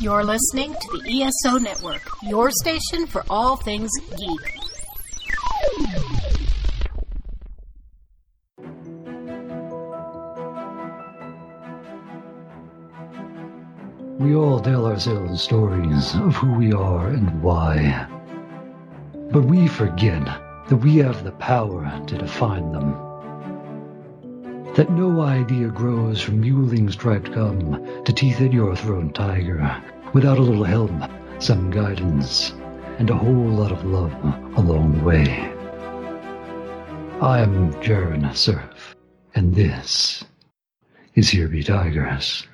You're listening to the ESO Network, your station for all things geek. We all tell ourselves stories of who we are and why. But we forget that we have the power to define them. That no idea grows from muling striped gum to teeth at your throat tiger without a little help, some guidance, and a whole lot of love along the way. I'm Jaron Surf, and this is Here Be Tigers.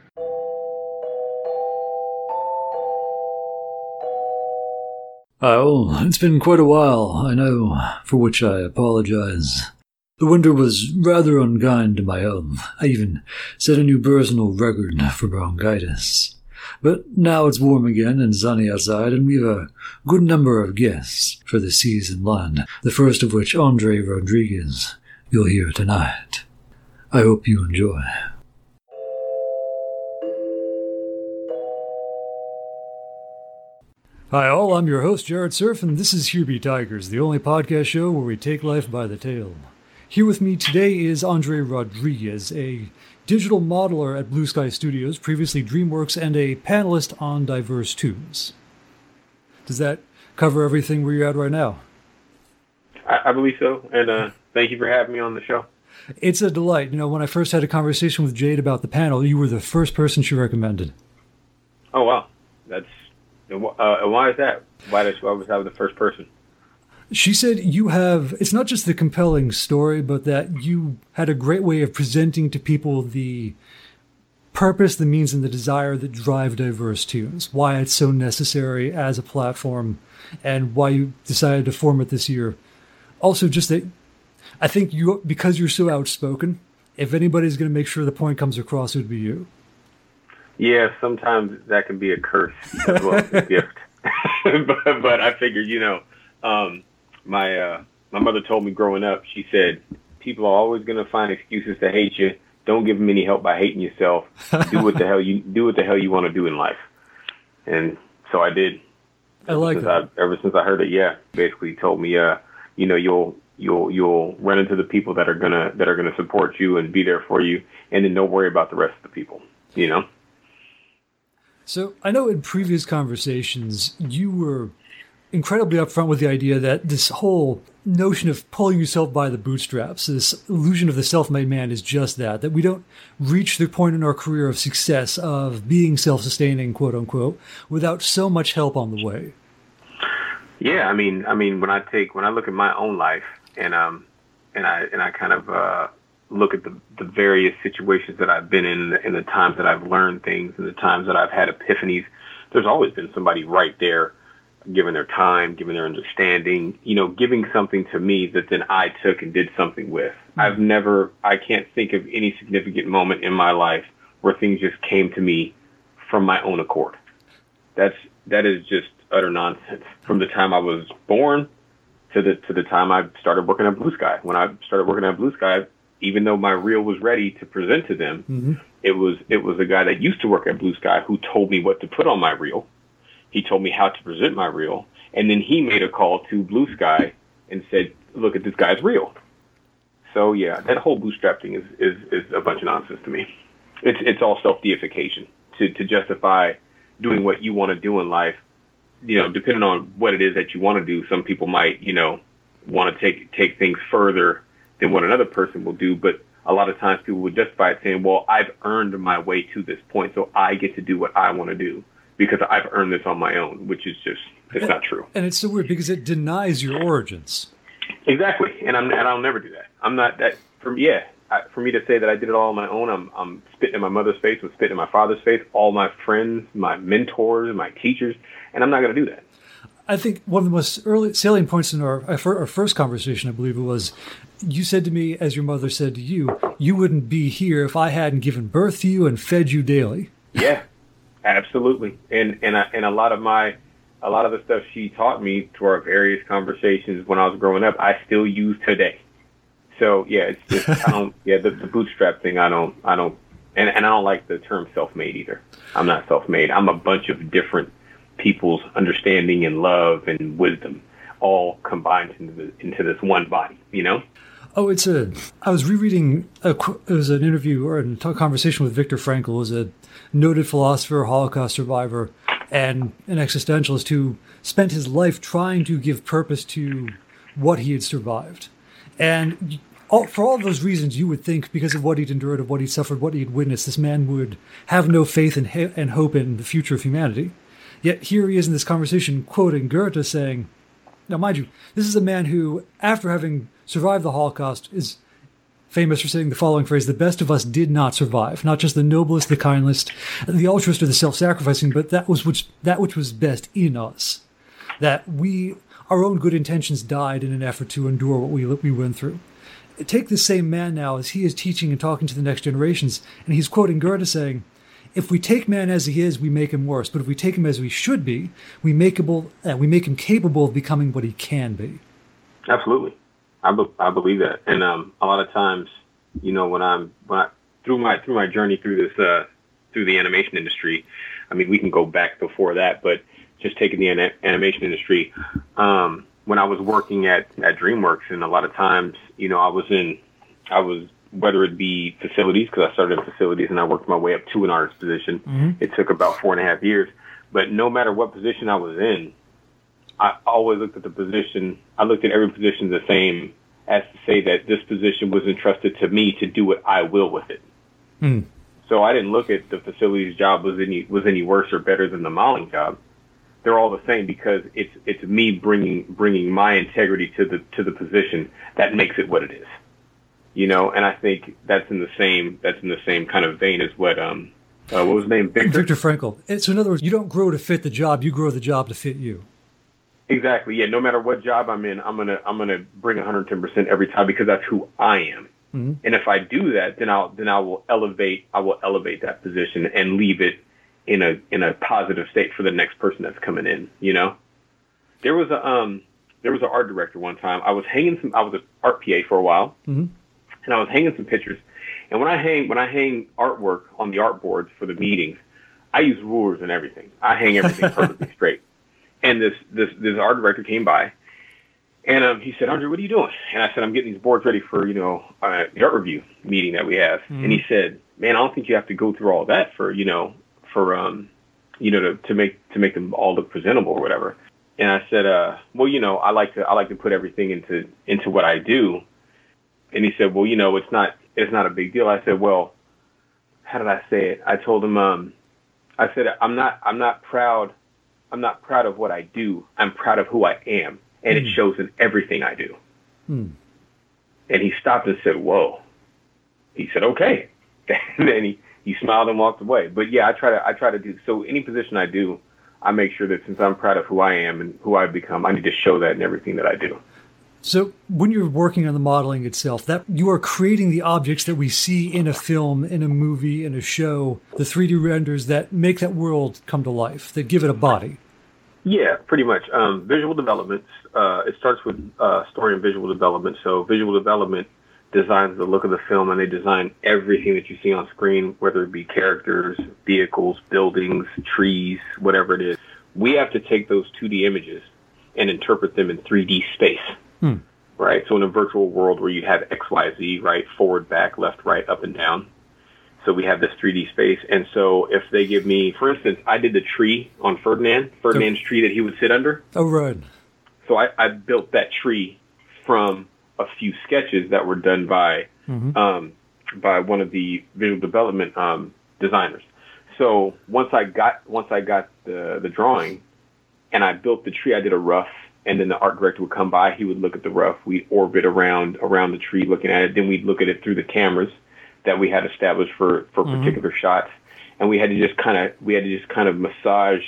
Oh, it's been quite a while, I know, for which I apologize. The winter was rather unkind to my health. I even set a new personal record for bronchitis. But now it's warm again and sunny outside, and we've a good number of guests for the season land, the first of which, Andre Rodriguez, you'll hear tonight. I hope you enjoy. Hi, all. I'm your host, Jared Surf, and this is Be Tigers, the only podcast show where we take life by the tail. Here with me today is Andre Rodriguez, a digital modeler at Blue Sky Studios, previously DreamWorks, and a panelist on Diverse Tunes. Does that cover everything where you're at right now? I, I believe so, and uh, thank you for having me on the show. It's a delight. You know, when I first had a conversation with Jade about the panel, you were the first person she recommended. Oh wow, that's uh, why is that? Why does why was I the first person? She said you have it's not just the compelling story, but that you had a great way of presenting to people the purpose, the means, and the desire that drive diverse tunes. Why it's so necessary as a platform, and why you decided to form it this year. Also, just that I think you because you're so outspoken. If anybody's going to make sure the point comes across, it would be you. Yeah, sometimes that can be a curse as well as a gift. but, but I figured, you know, um, my uh, my mother told me growing up. She said, "People are always going to find excuses to hate you. Don't give them any help by hating yourself. Do what the hell you do what the hell you want to do in life." And so I did. I like since that. I, ever since I heard it, yeah, basically told me, uh, you know, you'll you'll you'll run into the people that are gonna that are gonna support you and be there for you, and then don't worry about the rest of the people. You know. So I know in previous conversations you were incredibly upfront with the idea that this whole notion of pulling yourself by the bootstraps, this illusion of the self-made man is just that, that we don't reach the point in our career of success of being self-sustaining, quote unquote, without so much help on the way. Yeah, I mean, I mean, when I take, when I look at my own life and, um, and I, and I kind of, uh, look at the, the various situations that I've been in and the times that I've learned things and the times that I've had epiphanies, there's always been somebody right there giving their time, given their understanding, you know, giving something to me that then I took and did something with. Mm-hmm. I've never, I can't think of any significant moment in my life where things just came to me from my own accord. That's, that is just utter nonsense. From the time I was born to the, to the time I started working at Blue Sky. When I started working at Blue Sky, even though my reel was ready to present to them, mm-hmm. it was it was a guy that used to work at Blue Sky who told me what to put on my reel. He told me how to present my reel, and then he made a call to Blue Sky and said, "Look at this guy's reel." So yeah, that whole bootstrap thing is is, is a bunch of nonsense to me. It's it's all self deification to to justify doing what you want to do in life. You know, depending on what it is that you want to do, some people might you know want to take take things further than what another person will do. But a lot of times people would justify it saying, well, I've earned my way to this point, so I get to do what I want to do because I've earned this on my own, which is just, it's and, not true. And it's so weird because it denies your origins. Exactly. And I'm, and I'll never do that. I'm not that, for, yeah, I, for me to say that I did it all on my own, I'm, I'm spitting in my mother's face, I'm spitting in my father's face, all my friends, my mentors, my teachers, and I'm not going to do that. I think one of the most early salient points in our, our first conversation, I believe it was, you said to me, as your mother said to you, you wouldn't be here if I hadn't given birth to you and fed you daily. Yeah, absolutely. And and I, and a lot of my a lot of the stuff she taught me through our various conversations when I was growing up, I still use today. So yeah, it's just I don't yeah the, the bootstrap thing I don't I don't and and I don't like the term self-made either. I'm not self-made. I'm a bunch of different people's understanding and love and wisdom all combined into the, into this one body. You know. Oh, it's a. I was rereading. A, it was an interview or a conversation with Viktor Frankl, who's a noted philosopher, Holocaust survivor, and an existentialist who spent his life trying to give purpose to what he had survived. And all, for all those reasons, you would think because of what he'd endured, of what he'd suffered, what he'd witnessed, this man would have no faith and, and hope in the future of humanity. Yet here he is in this conversation quoting Goethe saying, now, mind you, this is a man who, after having survived the Holocaust, is famous for saying the following phrase The best of us did not survive. Not just the noblest, the kindest, the altruist, or the self sacrificing, but that, was which, that which was best in us. That we, our own good intentions died in an effort to endure what we, we went through. Take this same man now as he is teaching and talking to the next generations, and he's quoting Goethe saying, if we take man as he is, we make him worse. But if we take him as we should be, we make, able, uh, we make him capable of becoming what he can be. Absolutely, I, be- I believe that. And um, a lot of times, you know, when I'm when I, through my through my journey through this uh, through the animation industry, I mean, we can go back before that, but just taking the an- animation industry, um, when I was working at at DreamWorks, and a lot of times, you know, I was in, I was whether it be facilities, because I started in facilities and I worked my way up to an artist position. Mm-hmm. It took about four and a half years. But no matter what position I was in, I always looked at the position, I looked at every position the same as to say that this position was entrusted to me to do what I will with it. Mm. So I didn't look at the facilities job was any was any worse or better than the modeling job. They're all the same because it's it's me bringing bringing my integrity to the to the position that makes it what it is you know, and I think that's in the same that's in the same kind of vein as what um uh, what was his name Viktor Viktor Frankl. So in other words, you don't grow to fit the job; you grow the job to fit you. Exactly. Yeah. No matter what job I'm in, I'm gonna I'm gonna bring 110 percent every time because that's who I am. Mm-hmm. And if I do that, then I'll then I will elevate I will elevate that position and leave it in a in a positive state for the next person that's coming in. You know, there was a um there was an art director one time. I was hanging some I was an art PA for a while. Mm-hmm and I was hanging some pictures. And when I hang when I hang artwork on the art boards for the meetings, I use rulers and everything. I hang everything perfectly straight. And this this this art director came by, and um, he said, "Andre, what are you doing?" And I said, "I'm getting these boards ready for you know uh, the art review meeting that we have." Mm-hmm. And he said, "Man, I don't think you have to go through all that for you know for um you know to to make to make them all look presentable or whatever." And I said, uh, "Well, you know, I like to I like to put everything into into what I do." And he said, well, you know, it's not, it's not a big deal. I said, well, how did I say it? I told him, um, I said, I'm not, I'm not proud. I'm not proud of what I do. I'm proud of who I am. And mm. it hmm. shows in everything I do. Mm. And he stopped and said, whoa. He said, okay. and then he, he smiled and walked away. But yeah, I try to, I try to do, so any position I do, I make sure that since I'm proud of who I am and who I've become, I need to show that in everything that I do. So when you're working on the modeling itself, that you are creating the objects that we see in a film, in a movie, in a show, the 3D renders that make that world come to life, that give it a body. Yeah, pretty much. Um, visual development. Uh, it starts with uh, story and visual development. So visual development designs the look of the film, and they design everything that you see on screen, whether it be characters, vehicles, buildings, trees, whatever it is. We have to take those 2D images and interpret them in 3D space. Hmm. Right. So in a virtual world where you have X, Y, Z, right, forward, back, left, right, up, and down. So we have this 3D space. And so if they give me, for instance, I did the tree on Ferdinand, Ferdinand's tree that he would sit under. Oh, right. So I, I built that tree from a few sketches that were done by mm-hmm. um, by one of the visual development um, designers. So once I got once I got the the drawing and I built the tree, I did a rough and then the art director would come by. He would look at the rough. We'd orbit around around the tree, looking at it. Then we'd look at it through the cameras that we had established for for mm-hmm. particular shots, and we had to just kind of we had to just kind of massage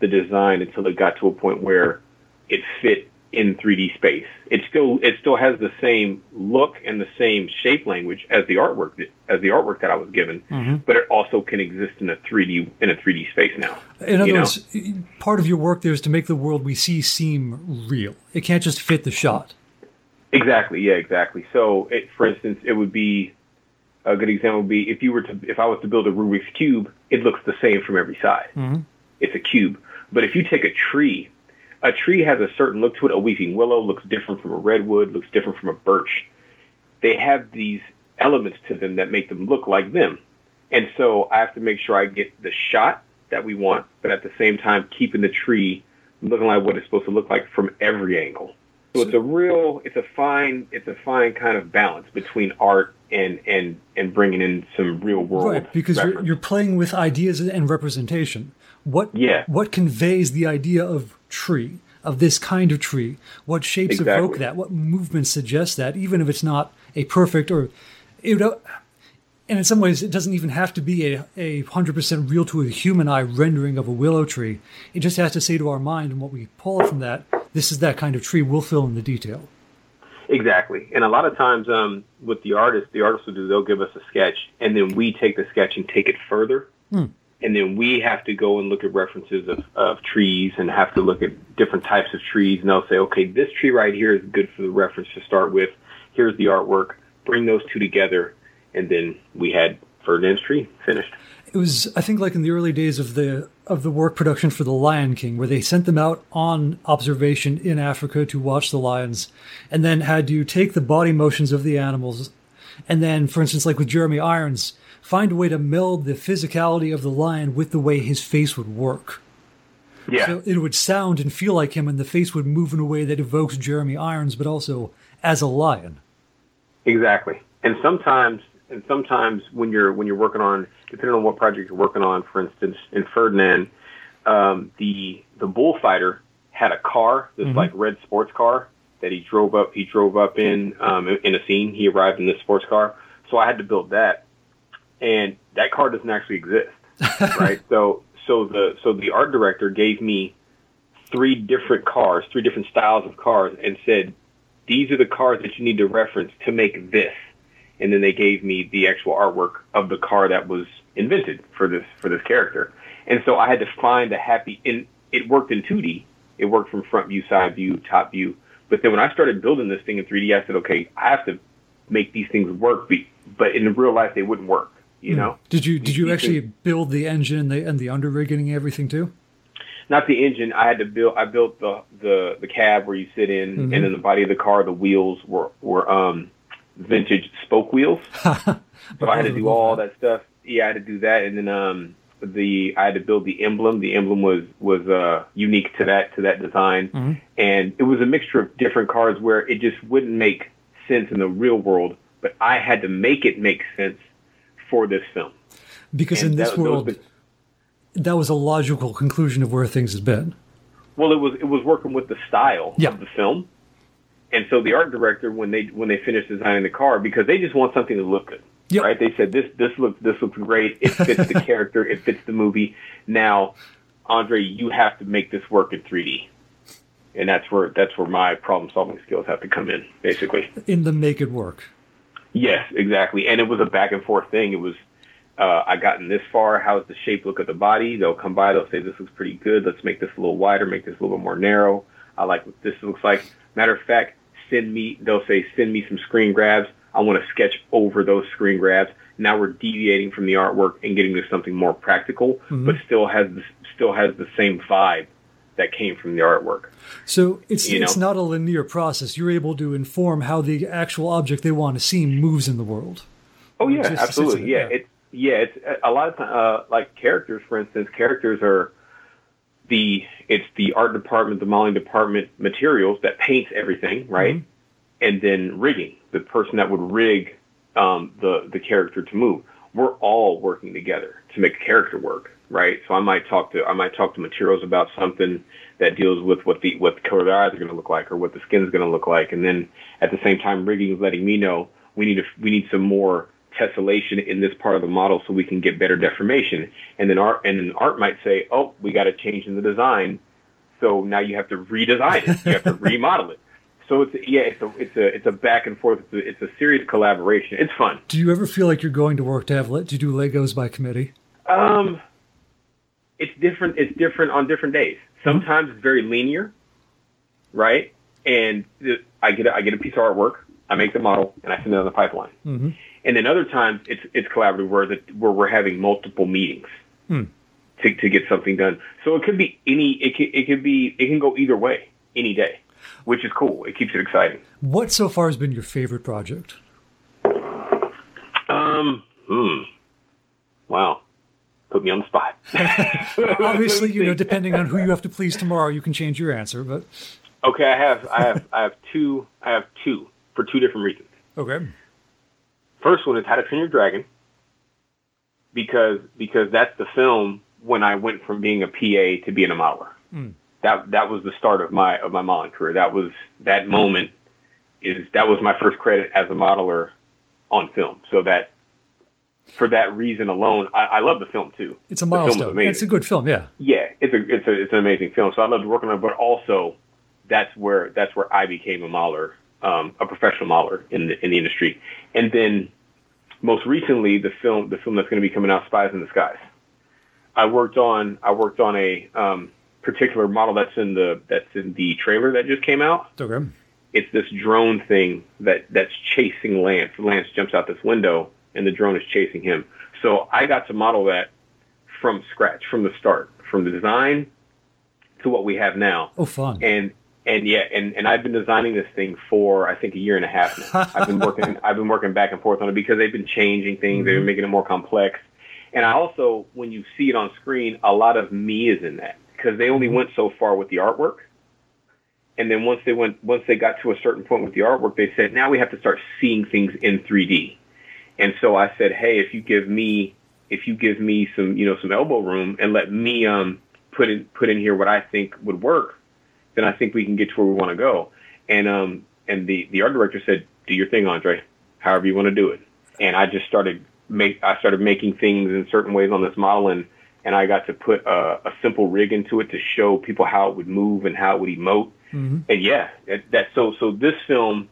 the design until it got to a point where it fit in 3D space. It still it still has the same look and the same shape language as the artwork as the artwork that I was given, mm-hmm. but it also can exist in a 3D in a 3D space now. In other words, part of your work there is to make the world we see seem real. It can't just fit the shot. Exactly. Yeah. Exactly. So, it, for instance, it would be a good example would be if you were to if I was to build a Rubik's cube, it looks the same from every side. Mm-hmm. It's a cube. But if you take a tree, a tree has a certain look to it. A weeping willow looks different from a redwood, looks different from a birch. They have these elements to them that make them look like them. And so I have to make sure I get the shot that we want, but at the same time keeping the tree looking like what it's supposed to look like from every angle. So it's a real, it's a fine, it's a fine kind of balance between art and and and bringing in some real world. Right, because you're, you're playing with ideas and representation. What Yeah. what conveys the idea of tree, of this kind of tree? What shapes Exactly. evoke that? What movements suggest that? Even if it's not a perfect or it, and in some ways, it doesn't even have to be a a hundred percent real to a human eye rendering of a willow tree. It just has to say to our mind and what we pull from that. This is that kind of tree. We'll fill in the detail. Exactly. And a lot of times um, with the artist, the artist will do, they'll give us a sketch, and then we take the sketch and take it further. And then we have to go and look at references of, of trees and have to look at different types of trees. And they'll say, okay, this tree right here is good for the reference to start with. Here's the artwork. Bring those two together. And then we had Ferdinand's tree finished. It was, I think, like in the early days of the of the work production for The Lion King, where they sent them out on observation in Africa to watch the lions, and then had to take the body motions of the animals, and then, for instance, like with Jeremy Irons, find a way to meld the physicality of the lion with the way his face would work. Yeah. So it would sound and feel like him, and the face would move in a way that evokes Jeremy Irons, but also as a lion. Exactly. And sometimes, and sometimes when you're when you're working on, depending on what project you're working on, for instance, in Ferdinand, um, the the bullfighter had a car, this like red sports car that he drove up. He drove up in um, in a scene. He arrived in this sports car, so I had to build that, and that car doesn't actually exist, right? So so the so the art director gave me three different cars, three different styles of cars, and said, "These are the cars that you need to reference to make this." And then they gave me the actual artwork of the car that was invented for this for this character. And so I had to find a happy. And it worked in 2D. It worked from front view, side view, top view. But then when I started building this thing in 3D, I said, "Okay, I have to make these things work." But in real life, they wouldn't work. You know. Did you did you actually build the engine and the and the under rigging and everything too? not the engine. I had to build. I built the the the cab where you sit in, Mhm. and then the body of the car. The wheels were were um vintage spoke wheels. so I had to do all that stuff. Yeah, I had to do that, and then um the I had to build the emblem. The emblem was was uh unique to that to that design, Mhm. and it was a mixture of different cars where it just wouldn't make sense in the real world, but I had to make it make sense for this film. Because And in this that- world, been- that was a logical conclusion of where things had been. Well, it was it was working with the style Yeah. of the film, and so the art director when they when they finished designing the car because they just want something to look good, Yep. right? They said this this looks this looks great. It fits the character. It fits the movie. Now, Andre, you have to make this work in 3D, and that's where that's where my problem solving skills have to come in, basically. In the make it work. Yes, exactly. And it was a back and forth thing. It was, uh, I gotten this far. How's the shape look of the body? They'll come by. They'll say, this looks pretty good. Let's make this a little wider, make this a little bit more narrow. I like what this looks like. Matter of fact, send me, they'll say, send me some screen grabs. I want to sketch over those screen grabs. Now we're deviating from the artwork and getting to something more practical, but still has the, still has the same vibe that came from the artwork. So it's You it's know. not a linear process. You're able to inform how the actual object they want to see moves in the world. Oh yeah, Just sits in absolutely. it, Yeah, yeah. it's yeah, it's a lot of time, uh, like characters, for instance. Characters are the it's the art department, the modeling department materials that paints everything, right? Mm-hmm. And then rigging, the person that would rig um, the the character to move. We're all working together to make the character work, right? So I might talk to I might talk to materials about something that deals with what the what the color of their eyes are going to look like or what the skin is going to look like, and then at the same time, rigging is letting me know we need to we need some more tessellation in this part of the model so we can get better deformation. And then art and then art might say, oh, we got to change in the design, so now you have to redesign it, you have to remodel it. So it's yeah, it's a it's a it's a back and forth. It's a, it's a serious collaboration. It's fun. Do you ever feel like you're going to work to have let to do Legos by committee? Um, it's different. It's different on different days. Sometimes it's very linear, right? And the- I get a, I get a piece of artwork, I make the model, and I send it on the pipeline. Mm-hmm. And then other times it's it's collaborative where the, where we're having multiple meetings Hmm. to to get something done. So it could be any it can, it could be it can go either way any day, which is cool. It keeps it exciting. What so far has been your favorite project? Um, hmm. Wow. Put me on the spot. Obviously, you know, depending on who you have to please tomorrow, you can change your answer. But Okay, I have I have I have two I have two for two different reasons. okay, First one is How to Train Your Dragon because because that's the film when I went from being a PA to being a modeler. Mm. That that was the start of my of my modeling career. That was that moment is that was my first credit as a modeler on film. So that for that reason alone, I, I love the film too. it's a The film is milestone. It's a good film. Yeah. Yeah, it's a it's a it's an amazing film. So I loved working on it, but also that's where that's where I became a modeler, um, a professional modeler in the in the industry. And then most recently, the film the film that's going to be coming out, Spies in Disguise. I worked on I worked on a um, particular model that's in the that's in the trailer that just came out. Okay. It's this drone thing that that's chasing Lance. Lance jumps out this window, and the drone is chasing him. So I got to model that from scratch, from the start, from the design to what we have now. Oh, fun. And and yeah, and, and I've been designing this thing for I think a year and a half now. I've been working I've been working back and forth on it because they've been changing things, they've been making it more complex. And I also, when you see it on screen, a lot of me is in that because they only went so far with the artwork. And then once they went, once they got to a certain point with the artwork, they said, now we have to start seeing things in 3D. And so I said, hey, if you give me, if you give me some, you know, some elbow room and let me um, put in put in here what I think would work, then I think we can get to where we want to go. And um, and the the art director said, do your thing, Andre, however you want to do it. And I just started make I started making things in certain ways on this model and and I got to put a, a simple rig into it to show people how it would move and how it would emote. hmm And yeah, that, that so so this film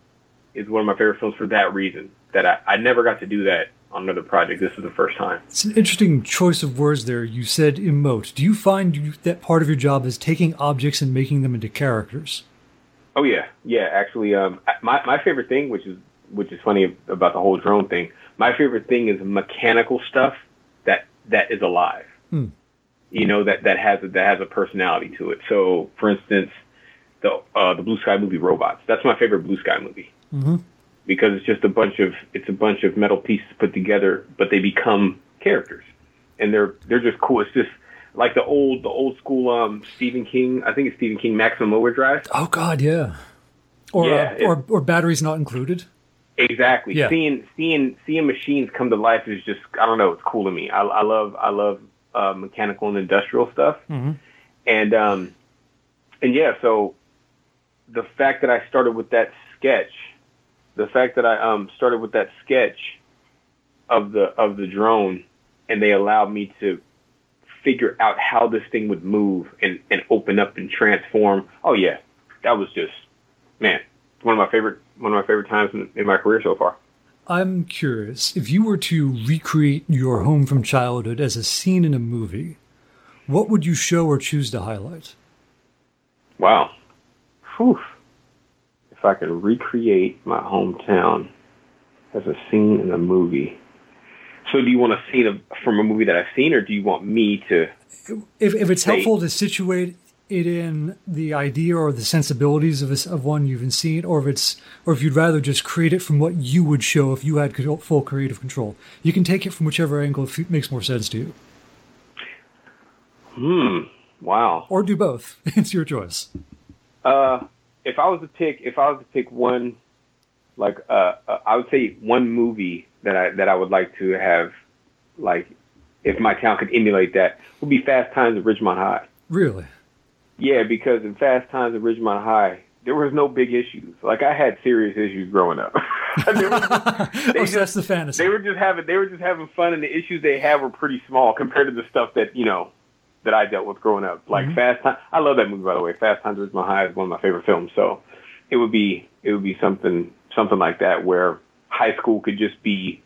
is one of my favorite films for that reason. That I, I never got to do that on another project. This is the first time. It's an interesting choice of words there. You said emote. Do you find you, that part of your job is taking objects and making them into characters? Oh yeah, yeah. Actually, um, my my favorite thing, which is which is funny about the whole drone thing, my favorite thing is mechanical stuff that that is alive. Hmm. You know that that has a, that has a personality to it. So, for instance, the uh, the Blue Sky movie Robots. That's my favorite Blue Sky movie Mm-hmm. Because it's just a bunch of it's a bunch of metal pieces put together, but they become characters, and they're they're just cool. It's just like the old the old school um, Stephen King. I think it's Stephen King Maximum Overdrive. Oh God, yeah. Or Yeah, uh, or or batteries not included. Exactly. Yeah. Seeing seeing seeing machines come to life is just I don't know. It's cool to me. I, I love I love uh, mechanical and industrial stuff. Mhm. And um and yeah. So the fact that I started with that sketch, the fact that I um started with that sketch of the of the drone, and they allowed me to figure out how this thing would move and and open up and transform. Oh yeah, that was just man one of my favorite one of my favorite times in, in my career so far. I'm curious if you were to recreate your home from childhood as a scene in a movie, what would you show or choose to highlight? Wow. Whew. If I could recreate my hometown as a scene in a movie. So do you want a scene of, from a movie that I've seen or do you want me to If if it's Say- helpful to situate it in the idea or the sensibilities of a, of one you've seen, or if it's or if you'd rather just create it from what you would show if you had control- full creative control, you can take it from whichever angle f- makes more sense to you, Hmm. Wow. or do both. it's your choice. Uh if I was to pick if I was to pick one like uh, uh I would say one movie that I that I would like to have like if my town could emulate that would be Fast Times at Ridgemont High. Really, Yeah, because in Fast Times at Ridgemont High, there was no big issues. Like I had serious issues growing up. Was- oh, just- so that's the fantasy. they were just having they were just having fun, and the issues they had were pretty small compared to the stuff that you know that I dealt with growing up. Like Fast Time, I love that movie by the way. Fast Times at Ridgemont High is one of my favorite films. So it would be it would be something something like that where high school could just be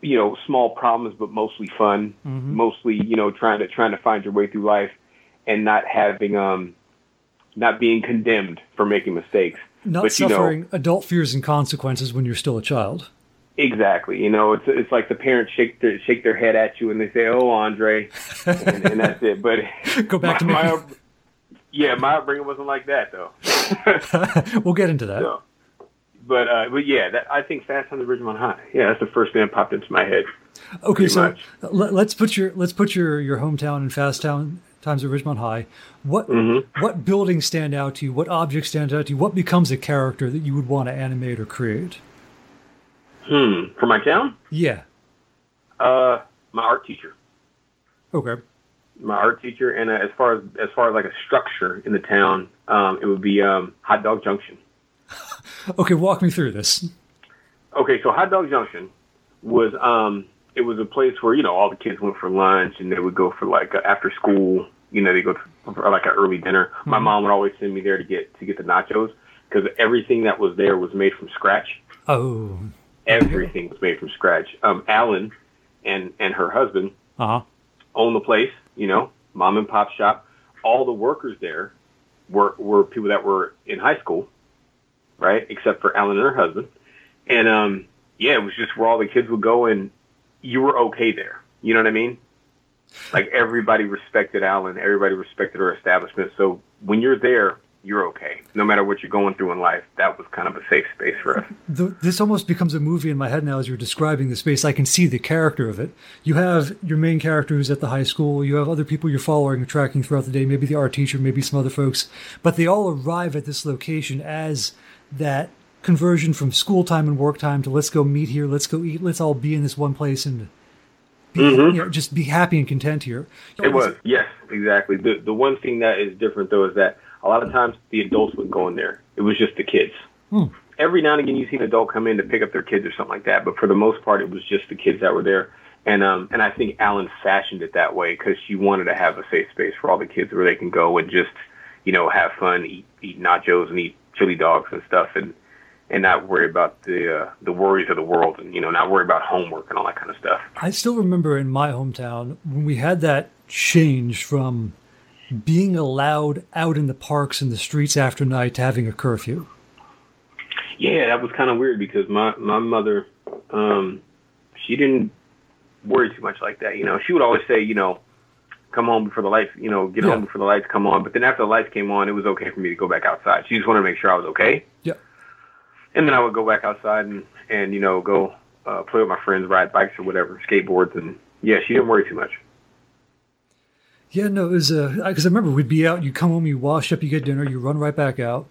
you know small problems but mostly fun, mostly you know trying to trying to find your way through life and not having um not being condemned for making mistakes. Not but, you know- suffering adult fears and consequences when you're still a child. Exactly. You know, it's it's like the parents shake their shake their head at you and they say, "Oh, Andre," and, and that's it. But Go back to me. my, yeah, my upbringing wasn't like that though. we'll get into that. So, but uh, but yeah, that, I think Fast Times at Ridgemont High. Yeah, that's the first thing that popped into my head. Okay, so much. let, us put your let's put your your hometown and Fast Town Times at Ridgemont High. What Mm-hmm. what buildings stand out to you? What objects stand out to you? What becomes a character that you would want to animate or create? Hmm. For my town, Yeah. uh, my art teacher. Okay. my art teacher, and uh, as far as as far as like a structure in the town, um, it would be um, Hot Dog Junction. Okay, walk me through this. Okay, so Hot Dog Junction was um, it was a place where you know all the kids went for lunch, and they would go for like uh, after school. You know, they go for like an early dinner. My mom would always send me there to get to get the nachos because everything that was there was made from scratch. Oh. Everything was made from scratch. Um, Alan and and her husband Uh huh. own the place, you know, mom and pop shop. All the workers there were were people that were in high school, right? Except for Alan and her husband. And um yeah, it was just where all the kids would go and you were okay there. You know what I mean? Like everybody respected Alan, everybody respected her establishment. So when you're there, you're okay. No matter what you're going through in life, that was kind of a safe space for us. The, this almost becomes a movie in my head now as you're describing the space. I can see the character of it. You have your main character who's at the high school. You have other people you're following and tracking throughout the day. Maybe the art teacher, maybe some other folks. But they all arrive at this location as that conversion from school time and work time to let's go meet here, let's go eat, let's all be in this one place and be, mm-hmm. you know, just be happy and content here. It was, yes, exactly. The the one thing that is different though is that a lot of times the adults would go in there. It was just the kids. Every now and again, you see an adult come in to pick up their kids or something like that, but for the most part, it was just the kids that were there. And um, and I think Alan fashioned it that way because she wanted to have a safe space for all the kids where they can go and just, you know, have fun, eat eat nachos and eat chili dogs and stuff, and and not worry about the uh, the worries of the world, and you know, not worry about homework and all that kind of stuff. I still remember in my hometown when we had that change from being allowed out in the parks and the streets after night to having a curfew. Yeah, that was kind of weird because my my mother, um, she didn't worry too much like that. You know, she would always say, you know, come home before the lights, you know, get Yeah. home before the lights come on. But then after the lights came on, it was okay for me to go back outside. She just wanted to make sure I was okay. Yeah. And then I would go back outside and and you know go uh, play with my friends, ride bikes or whatever, skateboards, and yeah, she didn't worry too much. Yeah, no, it was a I because I remember we'd be out, you come home, you wash up, you get dinner, you run right back out,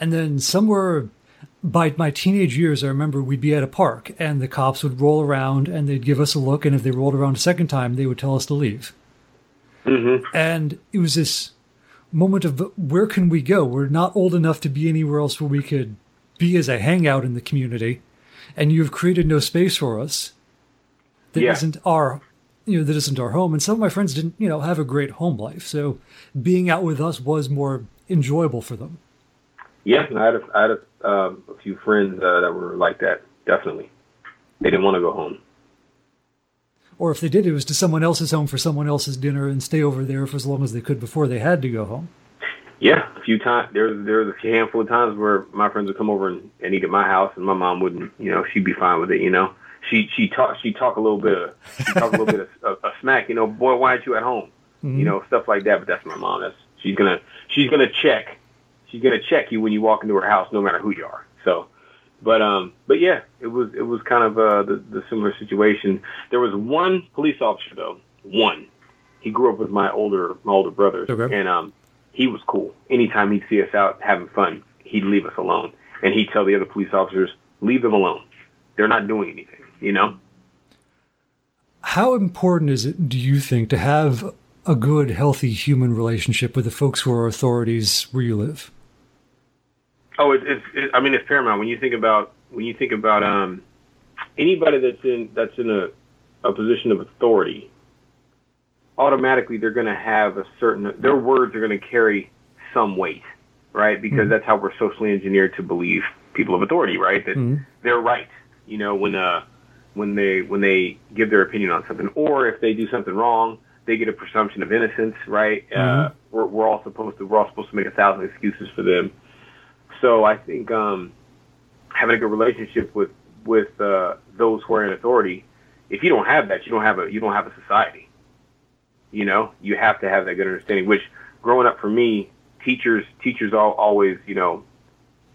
and then somewhere by my teenage years, I remember we'd be at a park, and the cops would roll around and they'd give us a look, and if they rolled around a second time, they would tell us to leave. Mm-hmm. And it was this moment of where can we go? We're not old enough to be anywhere else where we could be as a hangout in the community, and you've created no space for us that Yeah. not our you know that isn't our home and some of my friends didn't you know have a great home life so being out with us was more enjoyable for them Yeah, I had a, I had a, um, a few friends uh, that were like that. Definitely, they didn't want to go home. or if they did it was to someone else's home for someone else's dinner and stay over there for as long as they could before they had to go home Yeah, a few times. There was there was a handful of times where my friends would come over and, and eat at my house, and my mom wouldn't. You know, she'd be fine with it. You know, she she talk she talk a little bit of she talk a little bit of, of, smack. You know, boy, why aren't you at home? You know, stuff like that. But that's my mom. That's she's gonna she's gonna check she's gonna check you when you walk into her house, no matter who you are. So, but um, but yeah, it was it was kind of uh, the the similar situation. There was one police officer though, one. He grew up with my older my older brothers, Okay. and um, he was cool. Anytime he'd see us out having fun, he'd leave us alone, and he'd tell the other police officers, "Leave them alone. They're not doing anything." You know. how important is it do you think to have a good healthy human relationship with the folks who are authorities where you live Oh, it, it's. It, I mean, it's paramount when you think about when you think about um, anybody that's in that's in a, a position of authority. Automatically, they're going to have a certain. Their words are going to carry some weight, right? Because that's how we're socially engineered to believe people of authority, right? That they're right. You know, when uh, when they when they give their opinion on something, or if they do something wrong, they get a presumption of innocence, right? Uh, we're, we're all supposed to we're all supposed to make a thousand excuses for them. So I think um, having a good relationship with with uh, those who are in authority, if you don't have that, you don't have a you don't have a society. You know, you have to have that good understanding. Which, growing up for me, teachers teachers all, always you know,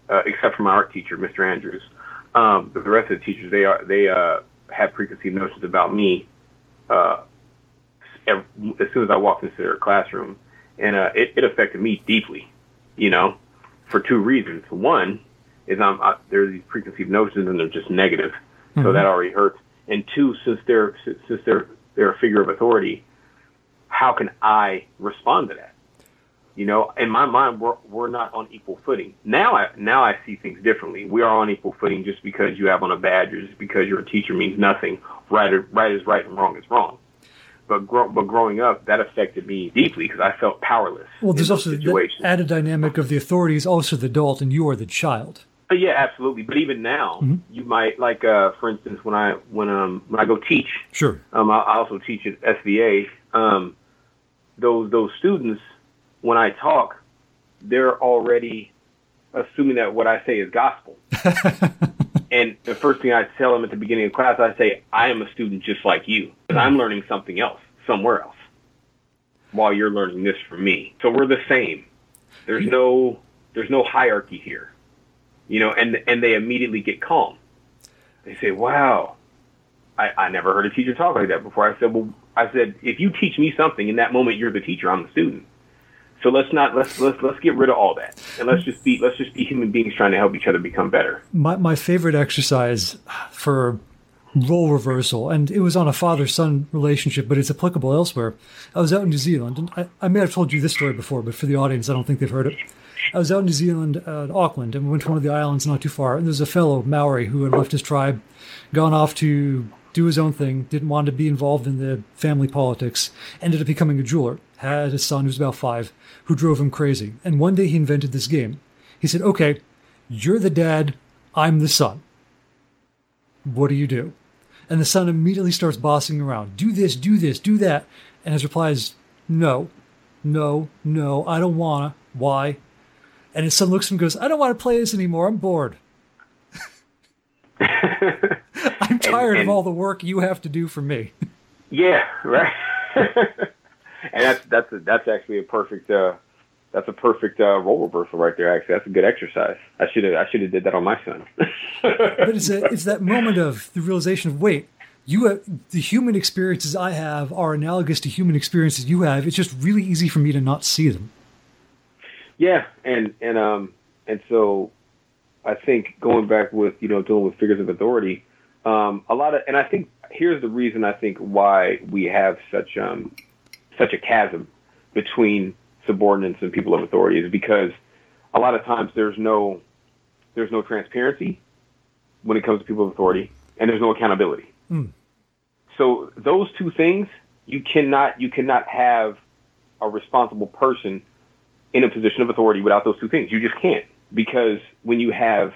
uh, except for my art teacher, Mr. Andrews, um, the rest of the teachers they are they uh, have preconceived notions about me. Uh, as soon as I walked into their classroom, and uh, it, it affected me deeply. You know, for two reasons. One is I'm I, there are these preconceived notions and they're just negative, mm-hmm. so that already hurts. And two, since they're since they're they're a figure of authority, how can I respond to that? You know, in my mind, we're we're not on equal footing. Now, I now I see things differently. We are on equal footing. Just because you have on a badge or just because you're a teacher means nothing. Right, right is right and wrong is wrong but grow, but growing up, that affected me deeply because I felt powerless. Well, there's also the added dynamic of the authority is also the adult, and you are the child. Uh, yeah, absolutely. But even now, mm-hmm. you might like, uh, for instance, when I when um when I go teach, sure. Um, I, I also teach at SVA. Um, those those students, when I talk, they're already assuming that what I say is gospel. And the first thing I tell them at the beginning of class, I say, I am a student just like you, but I'm learning something else somewhere else while you're learning this from me. So we're the same. There's no there's no hierarchy here. You know, and and they immediately get calm. They say, Wow, I, I never heard a teacher talk like that before. I said, Well I said, if you teach me something in that moment you're the teacher, I'm the student. So let's not let's let's let's get rid of all that and let's just be let's just be human beings trying to help each other become better. My my favorite exercise for role reversal, and it was on a father son relationship, but it's applicable elsewhere. I was out in New Zealand, and I, I may have told you this story before, but for the audience, I don't think they've heard it. I was out in New Zealand, uh, Auckland, and we went to one of the islands not too far, and there's a fellow Maori who had left his tribe, gone off to do his own thing, didn't want to be involved in the family politics, ended up becoming a jeweler, had a son who was about five, who drove him crazy. And one day he invented this game. He said, Okay, you're the dad, I'm the son. What do you do? And the son immediately starts bossing around. Do this, do this, do that. And his reply is, No, no, no, I don't wanna. Why? And his son looks at him and goes, I don't want to play this anymore. I'm bored. I'm tired and, and, of all the work you have to do for me. Yeah, right. and that's that's a, that's actually a perfect uh, that's a perfect uh, role reversal right there. Actually, that's a good exercise. I should have I should have did that on my son. but it's a, it's that moment of the realization of wait, you have, the human experiences I have are analogous to human experiences you have. It's just really easy for me to not see them. Yeah, and and um and so I think going back with you know dealing with figures of authority, um, a lot of and I think here's the reason I think why we have such um such a chasm between subordinates and people of authority is because a lot of times there's no there's no transparency when it comes to people of authority and there's no accountability. Mm. So those two things you cannot you cannot have a responsible person in a position of authority without those two things. You just can't because when you have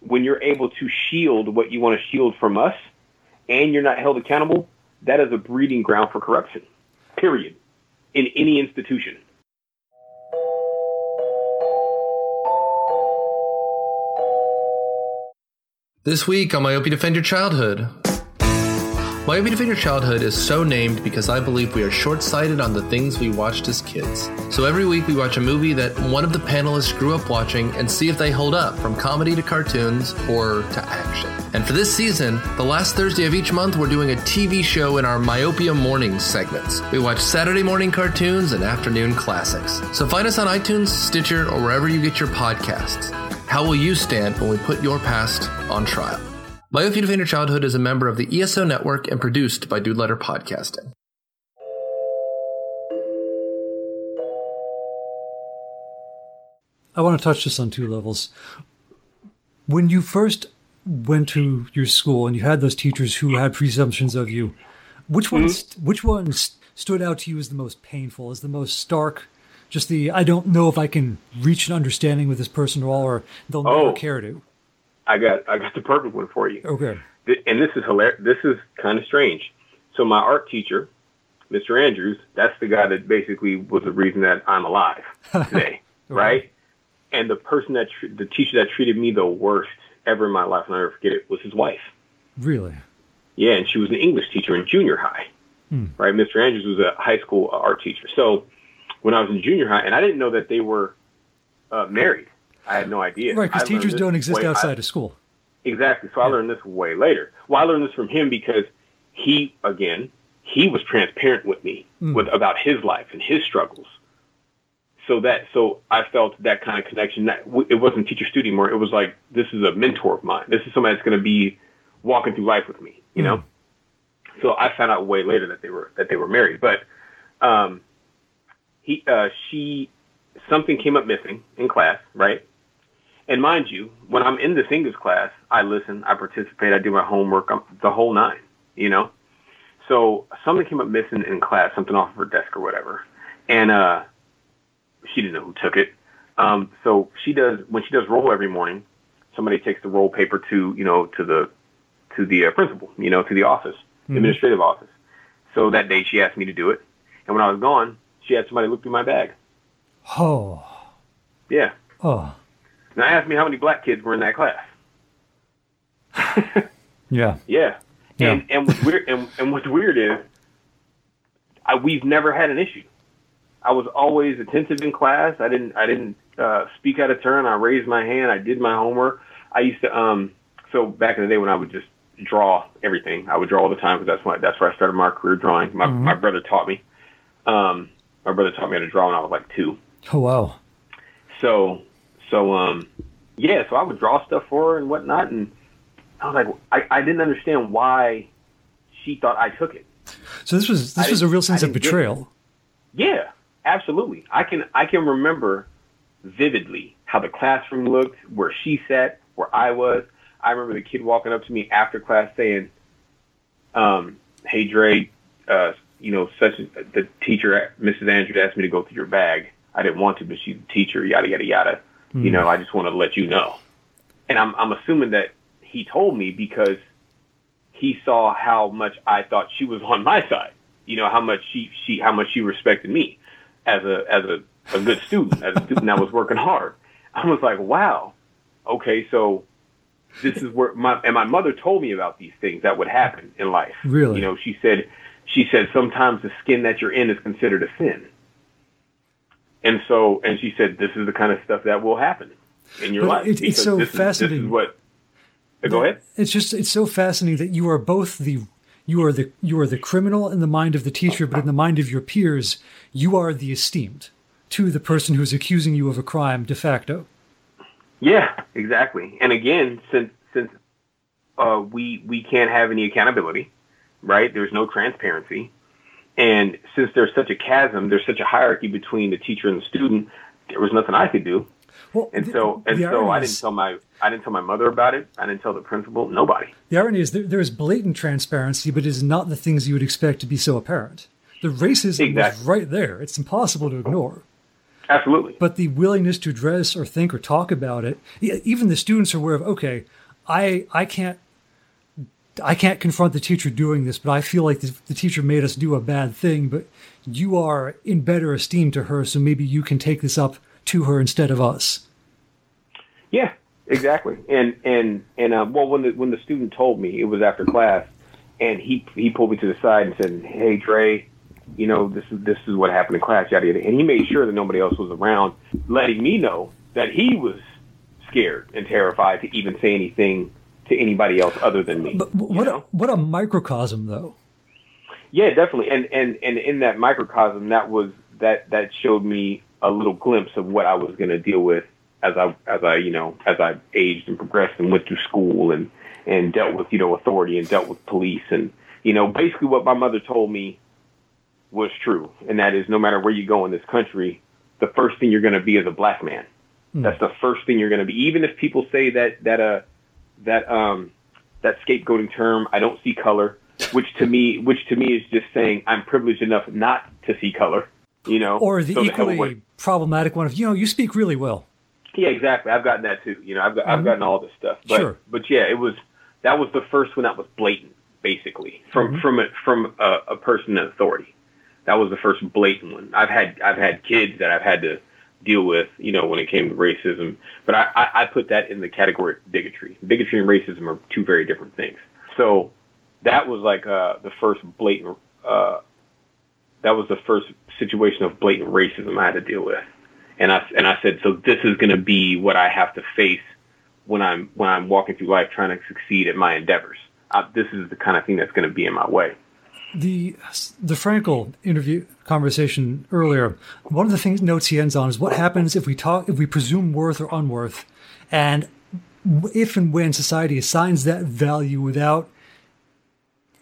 when you're able to shield what you want to shield from us and you're not held accountable, that is a breeding ground for corruption period, in any institution. This week on Myopia Defend Your Childhood. Defend Your Childhood is so named because I believe we are short sighted on the things we watched as kids. So every week we watch a movie that one of the panelists grew up watching and see if they hold up from comedy to cartoons or to action. And for this season, the last Thursday of each month, we're doing a TV show in our Myopia Mornings segments. We watch Saturday morning cartoons and afternoon classics. So find us on iTunes, Stitcher, or wherever you get your podcasts. How will you stand when we put your past on trial? Myopia Defend Your Childhood is a member of the ESO network and produced by Dude Letter Podcasting. I want to touch this on two levels. When you first went to your school and you had those teachers who had presumptions of you, which mm-hmm. ones which ones stood out to you as the most painful, as the most stark? Just the I don't know if I can reach an understanding with this person at all, or they'll oh. never care to. I got I got the perfect one for you. Okay. And this is hilarious. This is kind of strange. So my art teacher, Mr. Andrews, that's the guy that basically was the reason that I'm alive today, okay. right? And the person that the teacher that treated me the worst ever in my life, and I'll never forget it, was his wife. Really? Yeah, and she was an English teacher in junior high. Hmm. Right, Mr. Andrews was a high school art teacher. So when I was in junior high, and I didn't know that they were uh, married. I had no idea. Right, because teachers don't exist way- outside I- of school. Exactly. So I learned this way later. Well, I learned this from him because he, again, he was transparent with me with about his life and his struggles. So that, so I felt that kind of connection. That w- it wasn't teacher student anymore. It was like this is a mentor of mine. This is somebody that's going to be walking through life with me. You know. So I found out way later that they were that they were married. But um, he, uh, she, something came up missing in class, right? And mind you, when I'm in this English class, I listen, I participate, I do my homework, I'm, the whole nine, you know? So something came up missing in class, something off of her desk or whatever. And, uh, she didn't know who took it. Um, so she does, when she does roll every morning, somebody takes the roll paper to, you know, to the, to the uh, principal, you know, to the office, administrative office. So that day she asked me to do it. And when I was gone, she had somebody look through my bag. Oh, Yeah. oh, And I asked me how many black kids were in that class. yeah. Yeah. Yeah. And and what's weird and, and what's weird is I we've never had an issue. I was always attentive in class. I didn't I didn't uh, speak out of turn. I raised my hand. I did my homework. I used to um so back in the day when I would just draw everything. I would draw all the time because that's when that's where I started my career drawing. My my brother taught me. Um my brother taught me how to draw when I was like 2. Oh, wow. So, so, um, yeah, so I would draw stuff for her and whatnot. And I was like, I, I didn't understand why she thought I took it. So this was this I was a real sense of didn't get it. betrayal. Yeah, absolutely. I can, I can remember vividly how the classroom looked, where she sat, where I was. I remember the kid walking up to me after class saying, um, hey, Dre, uh, you know, such the teacher, Mrs. Andrews asked me to go through your bag. I didn't want to, but she's the teacher, yada, yada, yada. You know, hmm. I just want to let you know. And I'm, I'm assuming that he told me because he saw how much I thought she was on my side. You know, how much she, she, how much she respected me as a, as a, a good student, as a student that was working hard. I was like, wow, okay, so this is where my, and my mother told me about these things that would happen in life. Really? You know, she said, she said sometimes the skin that you're in is considered a sin. And so, and she said, this is the kind of stuff that will happen in your But life. it- it's so this Is, this fascinating. is what, Uh, go ahead. It's just it's so fascinating that you are both the you are the you are the criminal in the mind of the teacher, but in the mind of your peers, you are the esteemed to the person who's accusing you of a crime de facto. Yeah, exactly. And again, since since uh, we we can't have any accountability, right? There's no transparency, and since there's such a chasm, there's such a hierarchy between the teacher and the student. There was nothing I could do, Well, and the- so and so I didn't is- tell my I didn't tell my mother about it. I didn't tell the principal. Nobody. The irony is there, there is blatant transparency, but it is not the things you would expect to be so apparent. The racism Exactly. was right there. It's impossible to ignore. Absolutely. But the willingness to address or think or talk about it, even the students are aware of, okay, I, I can't I can't confront the teacher doing this, but I feel like the, the teacher made us do a bad thing, but you are in better esteem to her, so maybe you can take this up to her instead of us. Yeah, exactly. And and and uh, well, when the when the student told me, it was after class, and he he pulled me to the side and said, "Hey, Dre, you know this is this is what happened in class, yada yada." And he made sure that nobody else was around, letting me know that he was scared and terrified to even say anything to anybody else other than me. But what a, what a microcosm, though. Yeah, definitely. And and and in that microcosm, that was that that showed me a little glimpse of what I was going to deal with as I as I you know as I aged and progressed and went through school and and dealt with you know authority and dealt with police and you know basically what my mother told me was true, and that is no matter where you go in this country, the first thing you're going to be is a black man. That's the first thing you're going to be. Even if people say that that uh that um that scapegoating term, I don't see color, which to me which to me is just saying I'm privileged enough not to see color. You know, Or the So equally what- problematic one of, you know, you speak really well. yeah, exactly. I've gotten that too. You know, I've got, I've gotten all this stuff. But, Sure. But yeah, it was that was the first one that was blatant, basically from from a, from a, a person in authority. That was the first blatant one. I've had I've had kids that I've had to deal with, you know, when it came to racism. But I, I, I put that in the category of bigotry. Bigotry and racism are two very different things. So that was like uh, the first blatant. Uh, that was the first situation of blatant racism I had to deal with, and I and I said, so this is going to be what I have to face when I'm when I'm walking through life trying to succeed at my endeavors. Uh, this is the kind of thing that's going to be in my way. The the Frankel interview conversation earlier. One of the things notes he ends on is what happens if we talk if we presume worth or unworth, and if and when society assigns that value without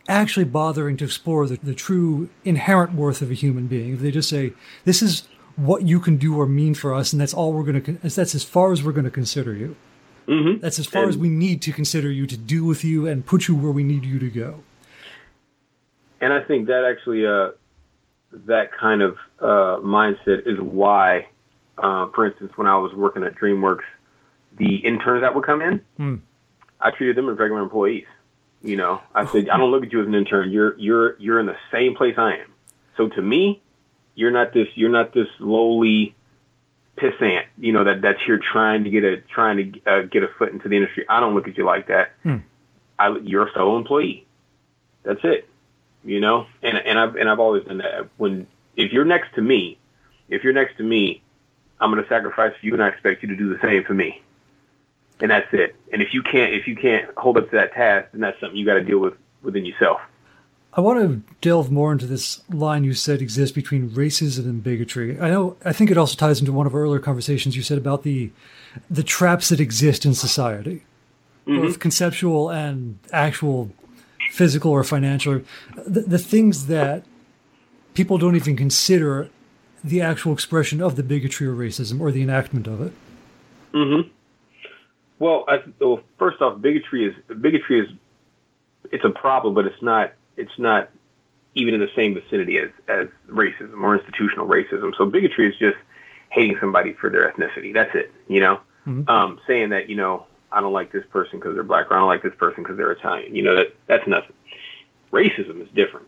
actually bothering to explore the, the true inherent worth of a human being. If they just say this is what you can do or mean for us, and that's all we're going to that's as far as we're going to consider you. Mm-hmm. That's as far And- as we need to consider you to deal with you and put you where we need you to go. And I think that actually, uh, that kind of uh, mindset is why, uh, for instance, when I was working at DreamWorks, the interns that would come in, Hmm. I treated them as regular employees. You know, I said, I don't look at you as an intern. You're you're you're in the same place I am. So to me, you're not this you're not this lowly pissant. You know that that's here trying to get a trying to uh, get a foot into the industry. I don't look at you like that. Hmm. I, you're a fellow employee. That's it you know? And and i've and i've always done that. When if you're next to me if you're next to me i'm going to sacrifice for you and i expect you to do the same for me. And that's it. And if you can't if you can't hold up to that task then that's something you got to deal with within yourself. I want to delve more into this line you said exists between racism and bigotry. I know. I think it also ties into one of our earlier conversations you said about the the traps that exist in society, mm-hmm. both conceptual and actual, physical or financial. The, the things that people don't even consider the actual expression of the bigotry or racism or the enactment of it. Well, I, well, first off, bigotry is bigotry is it's a problem, but it's not it's not even in the same vicinity as as racism or institutional racism. So bigotry is just hating somebody for their ethnicity. That's it. You know, um, saying that you know I don't like this person because they're black, or I don't like this person because they're Italian. You know that that's nothing. Racism is different.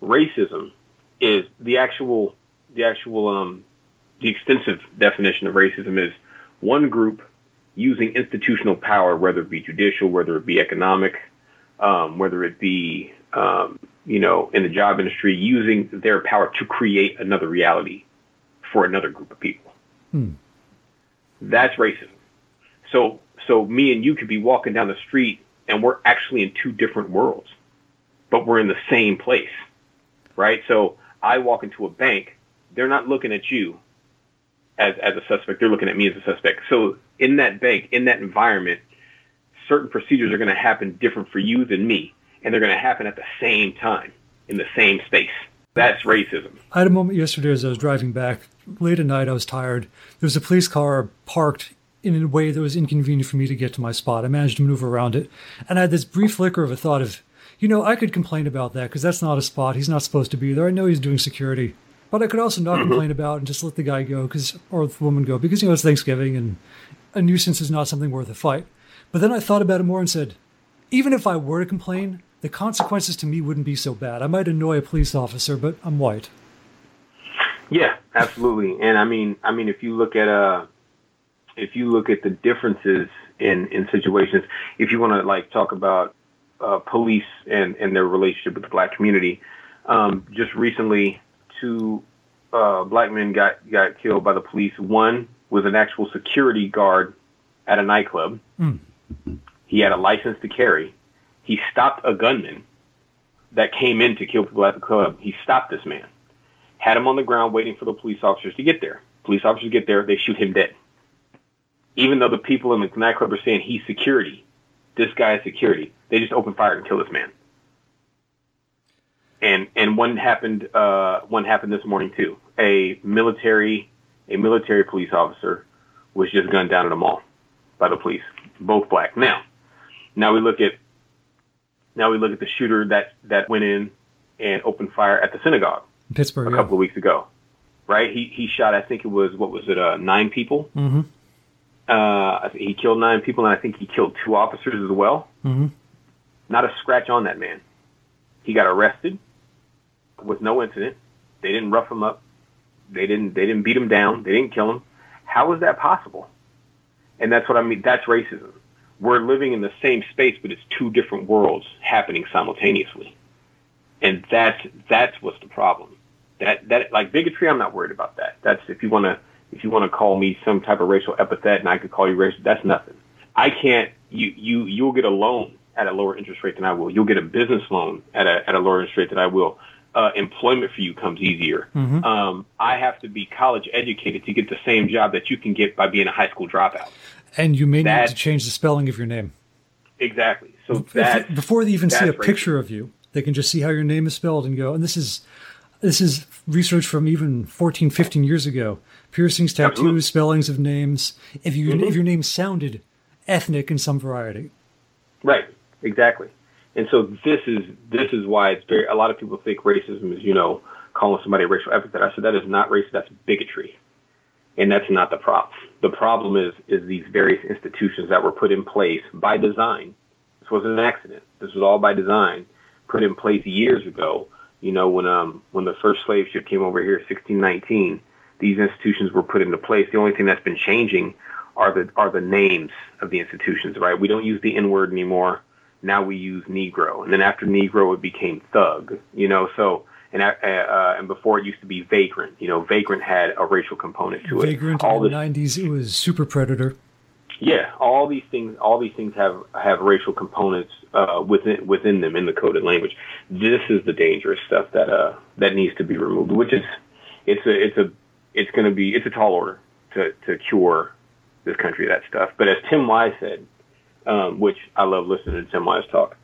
Racism is the actual the actual um the extensive definition of racism is one group using institutional power, whether it be judicial, whether it be economic, um, whether it be um, you know in the job industry, using their power to create another reality for another group of people. That's racism. So so me and you could be walking down the street and we're actually in two different worlds, but we're in the same place, right? So I walk into a bank, they're not looking at you as as a suspect. They're looking at me as a suspect. So in that bank, in that environment, certain procedures are going to happen different for you than me, and they're going to happen at the same time in the same space. That's racism. I had a moment yesterday as I was driving back late at night. I was tired. There was a police car parked in a way that was inconvenient for me to get to my spot. I managed to maneuver around it, and I had this brief flicker of a thought of, you know, I could complain about that because that's not a spot. He's not supposed to be there. I know he's doing security, but I could also not complain about and just let the guy go because or the woman go because you know it's Thanksgiving and a nuisance is not something worth a fight. But then I thought about it more and said, even if I were to complain, the consequences to me wouldn't be so bad. I might annoy a police officer, but I'm white. Yeah, absolutely. And I mean, I mean, if you look at uh, if you look at the differences in in situations, if you want to like talk about uh, police and and their relationship with the black community, um, just recently, two uh, black men got got killed by the police. One was an actual security guard at a nightclub. He had a license to carry. He stopped a gunman that came in to kill people at the club. He stopped this man had him on the ground waiting for the police officers to get there. Police officers get there, they shoot him dead. Even though the people in the nightclub are saying he's security, this guy is security, they just open fire and kill this man. And and one happened uh, one happened this morning too. A military a military police officer was just gunned down at a mall by the police, both black. Now, now we look at now we look at the shooter that that went in and opened fire at the synagogue In Pittsburgh, a yeah. couple of weeks ago, right? He he shot. I think it was what was it? Uh, nine people. Mhm. Uh, he killed nine people, and I think he killed two officers as well. Mhm. Not a scratch on that man. He got arrested with no incident. They didn't rough him up. They didn't. They didn't beat him down. They didn't kill him. How is that possible? And that's what I mean. That's racism. We're living in the same space, but it's two different worlds happening simultaneously. And that's that's what's the problem. That that like bigotry, I'm not worried about that. That's if you want to if you want to call me some type of racial epithet and I could call you racist, that's nothing. I can't. You you you'll get a loan at a lower interest rate than I will. You'll get a business loan at a at a lower interest rate than I will. Uh, employment for you comes easier. Mm-hmm. Um, I have to be college educated to get the same job that you can get by being a high school dropout. And you may need to change the spelling of your name. Exactly. So If- before they even see a racist. picture of you, they can just see how your name is spelled and go, and this is this is research from even 14, 15 years ago. Piercings, tattoos, Absolutely. spellings of names. If you Mhm. if your name sounded ethnic in some variety. Right. Exactly. And so this is this is why it's very. A lot of people think racism is you know calling somebody a racial epithet. I said that is not racist. That's bigotry, and that's not the problem. The problem is is these various institutions that were put in place by design. This wasn't an accident. This was all by design, put in place years ago. You know when um when the first slave ship came over here, 1619. These institutions were put into place. The only thing that's been changing are the are the names of the institutions, right? We don't use the N word anymore. Now we use Negro, and then after Negro, it became Thug. You know, so and uh, uh, and before it used to be Vagrant. You know, Vagrant had a racial component to it. Vagrant all in the 90s, it was Super Predator. Yeah, all these things, all these things have have racial components uh, within within them in the coded language. This is the dangerous stuff that uh that needs to be removed. Which is, it's a it's a it's going to be it's a tall order to to cure this country that stuff. But as Tim Wise said, um, which I love listening to Tim Wise talk,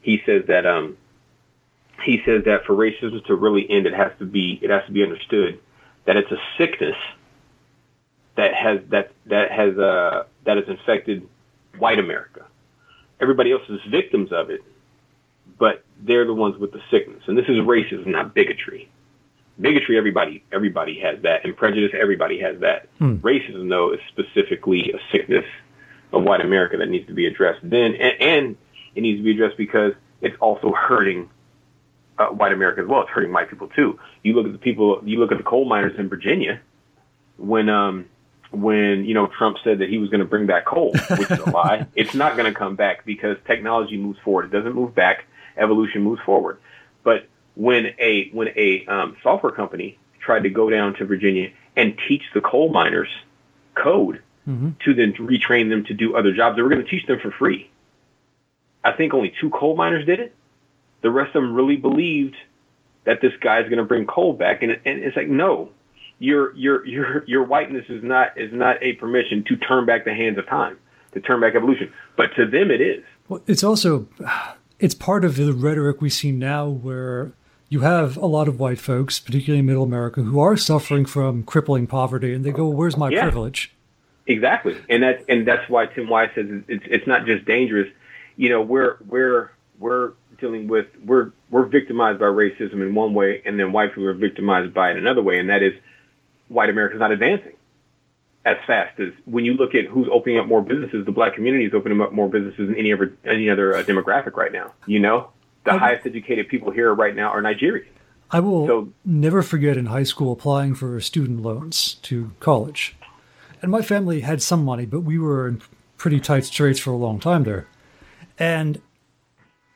he says that um he says that for racism to really end, it has to be it has to be understood that it's a sickness that has that that has uh that has infected white America. Everybody else is victims of it, but they're the ones with the sickness. And this is racism, not bigotry. Bigotry, everybody everybody has that, and prejudice, everybody has that. Hmm. Racism, though, is specifically a sickness of white America that needs to be addressed. Then, and, and it needs to be addressed because it's also hurting uh, white America as well. It's hurting white people too. You look at the people. You look at the coal miners in Virginia when um when you know Trump said that he was going to bring back coal, which is a lie. It's not going to come back because technology moves forward. It doesn't move back. Evolution moves forward. But when a when a um, software company tried to go down to Virginia and teach the coal miners code Mhm. to then retrain them to do other jobs, they were going to teach them for free. I think only two coal miners did it. The rest of them really believed that this guy guy's going to bring coal back, and, and it's like no, your your your your whiteness is not is not a permission to turn back the hands of time, to turn back evolution. But to them, it is. Well, it's also it's part of the rhetoric we see now where you have a lot of white folks, particularly in middle America, who are suffering from crippling poverty and they go, Where's my Yeah. privilege? Exactly, and that's and that's why Tim Wise says it's it's not just dangerous. You know, we're we're we're dealing with we're we're victimized by racism in one way, and then white people are victimized by it another way, and that is white America's not advancing as fast as when you look at who's opening up more businesses. The black community is opening up more businesses than any other any other uh, demographic right now. You know, the highest educated people here right now are Nigerians. I will So- never forget in high school applying for student loans to college. And my family had some money, but we were in pretty tight straits for a long time there. And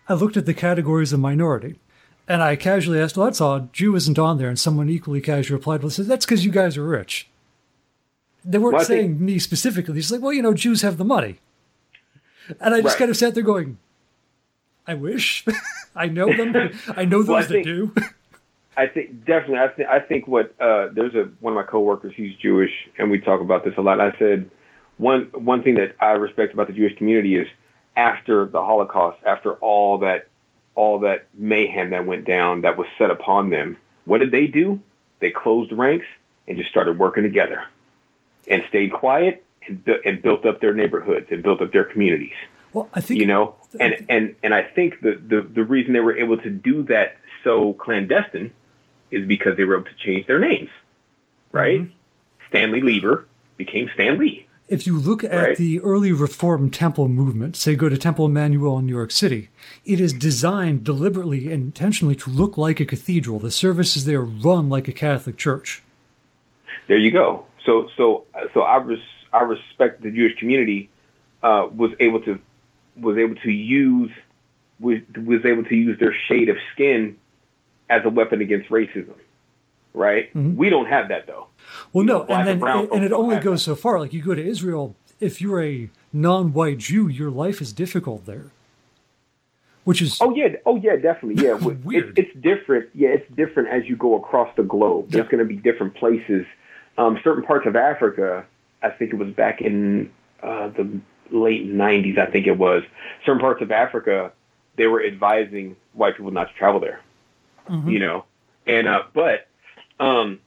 I looked at the categories of minority. And I casually asked, well, that's odd. Jew isn't on there. And someone equally casually replied, well, said, that's because you guys are rich. They weren't Well, saying think- me specifically. It's like, well, you know, Jews have the money. And I just Right. kind of sat there going, I wish. I know them. I know those Well, I that do. I think definitely. I think I think what uh, there's a one of my coworkers. He's Jewish, and we talk about this a lot. I said one one thing that I respect about the Jewish community is after the Holocaust, after all that all that mayhem that went down that was set upon them, what did they do? They closed ranks and just started working together, and stayed quiet and, and built up their neighborhoods and built up their communities. Well, I think you know? and and and i think the, the the reason they were able to do that so clandestine is because they were able to change their names right? Mm-hmm. Stanley lieber became stan lee if you look at Right. the early Reform Temple movement, say go to Temple Emanu-El in New York City, it is designed deliberately and intentionally to look like a cathedral. The services there run like a Catholic church. there you go so so so so I res, I respect the Jewish community uh, was able to was able to use was was able to use their shade of skin as a weapon against racism. Right? Mm-hmm. We don't have that though. Well, no, and then and it only goes that. so far. Like you go to Israel, if you're a non-white Jew, your life is difficult there, which is Oh yeah, oh yeah, definitely. Yeah, It's- Weird. It's, different. Yeah, it's different as you go across the globe. There's Yeah. going to be different places. Um, certain parts of Africa, I think it was back in uh, the late '90s. I think it was certain parts of Africa. They were advising white people not to travel there. You know, and uh, but um,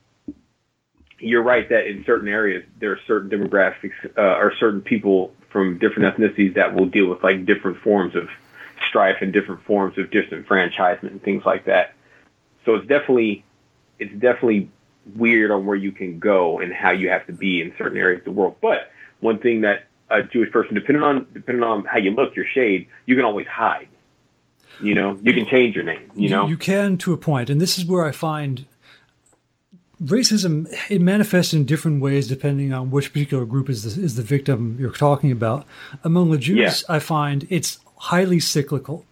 you're right that in certain areas there are certain demographics uh, or certain people from different ethnicities that will deal with like different forms of strife and different forms of disenfranchisement and things like that. So it's definitely it's definitely weird on where you can go and how you have to be in certain areas of the world. But one thing that a Jewish person, depending on depending on how you look, your shade, you can always hide. You know, you can change your name. You know, you can to a point. point, and this is where I find racism it manifests in different ways depending on which particular group is the, is the victim you're talking about. Among the Jews, Yeah. I find it's highly cyclical.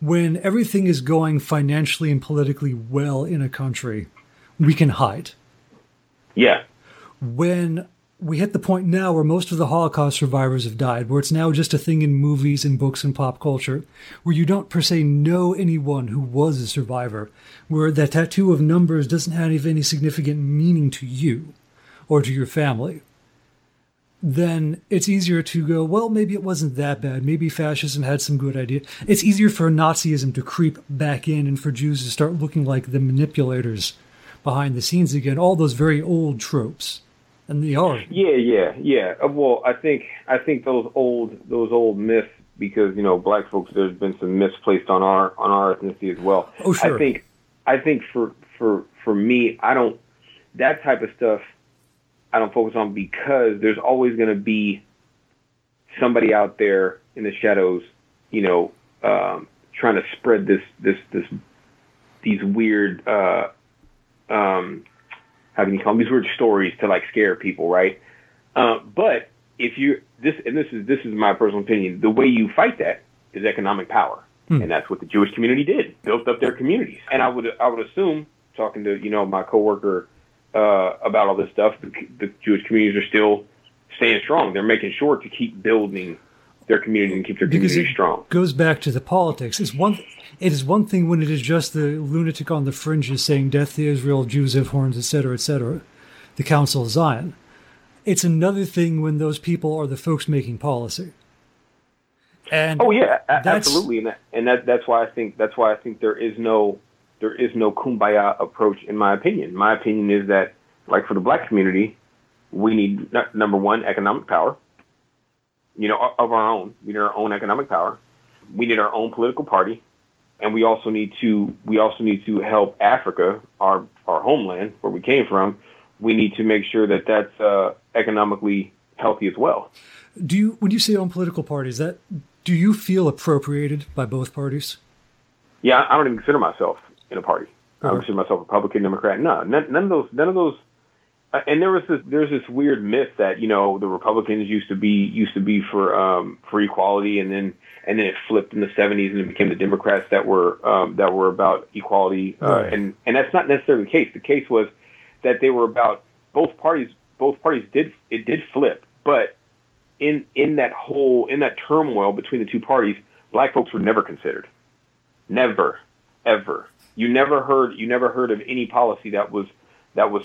When everything is going financially and politically well in a country, we can hide. yeah, when we hit the point now where most of the Holocaust survivors have died, where it's now just a thing in movies and books and pop culture, where you don't per se know anyone who was a survivor, where that tattoo of numbers doesn't have any significant meaning to you or to your family, then it's easier to go, well, maybe it wasn't that bad. Maybe fascism had some good idea. It's easier for Nazism to creep back in and for Jews to start looking like the manipulators behind the scenes again. All those very old tropes. And they are. Yeah, yeah, yeah. Uh, Well, I think I think those old those old myths because you know black folks there's been some myths placed on our on our ethnicity as well. Oh, sure. I think I think for for for me I don't that type of stuff I don't focus on because there's always going to be somebody out there in the shadows, you know, um, trying to spread this this this these weird uh, um, how can you call them these weird stories to like scare people, right? Uh, but if you this and this is this is my personal opinion, the way you fight that is economic power, and that's what the Jewish community did, built up their communities. And I would I would assume, talking to you know my coworker uh, about all this stuff, the, the Jewish communities are still staying strong. They're making sure to keep building their community and keep their Because communities it strong. goes back to the politics. It's one. It is one thing when it is just the lunatic on the fringes saying "Death to Israel, Jews have horns," etc., etc. The Council of Zion. It's another thing when those people are the folks making policy. And Oh yeah, absolutely, and that, and that that's why I think that's why I think there is no there is no kumbaya approach in my opinion. My opinion is that like for the black community, we need n- number one economic power. You know, of our own. We need our own economic power. We need our own political party, and we also need to we also need to help Africa, our our homeland where we came from. We need to make sure that that's uh, economically healthy as well. do you, when you say on political parties, that do you feel appropriated by both parties? Yeah, I don't even consider myself in a party. I don't consider myself Republican, Democrat. No, none, none of those. None of those. Uh, and there was this. There's this weird myth that you know the Republicans used to be used to be for um, for equality, and then and then it flipped in the 70s, and it became the Democrats that were um, that were about equality. Uh, Right. And and that's not necessarily the case. The case was that they were about both parties. Both parties did it did flip, but in in that whole in that turmoil between the two parties, black folks were never considered. Never, ever. You never heard you never heard of any policy that was that was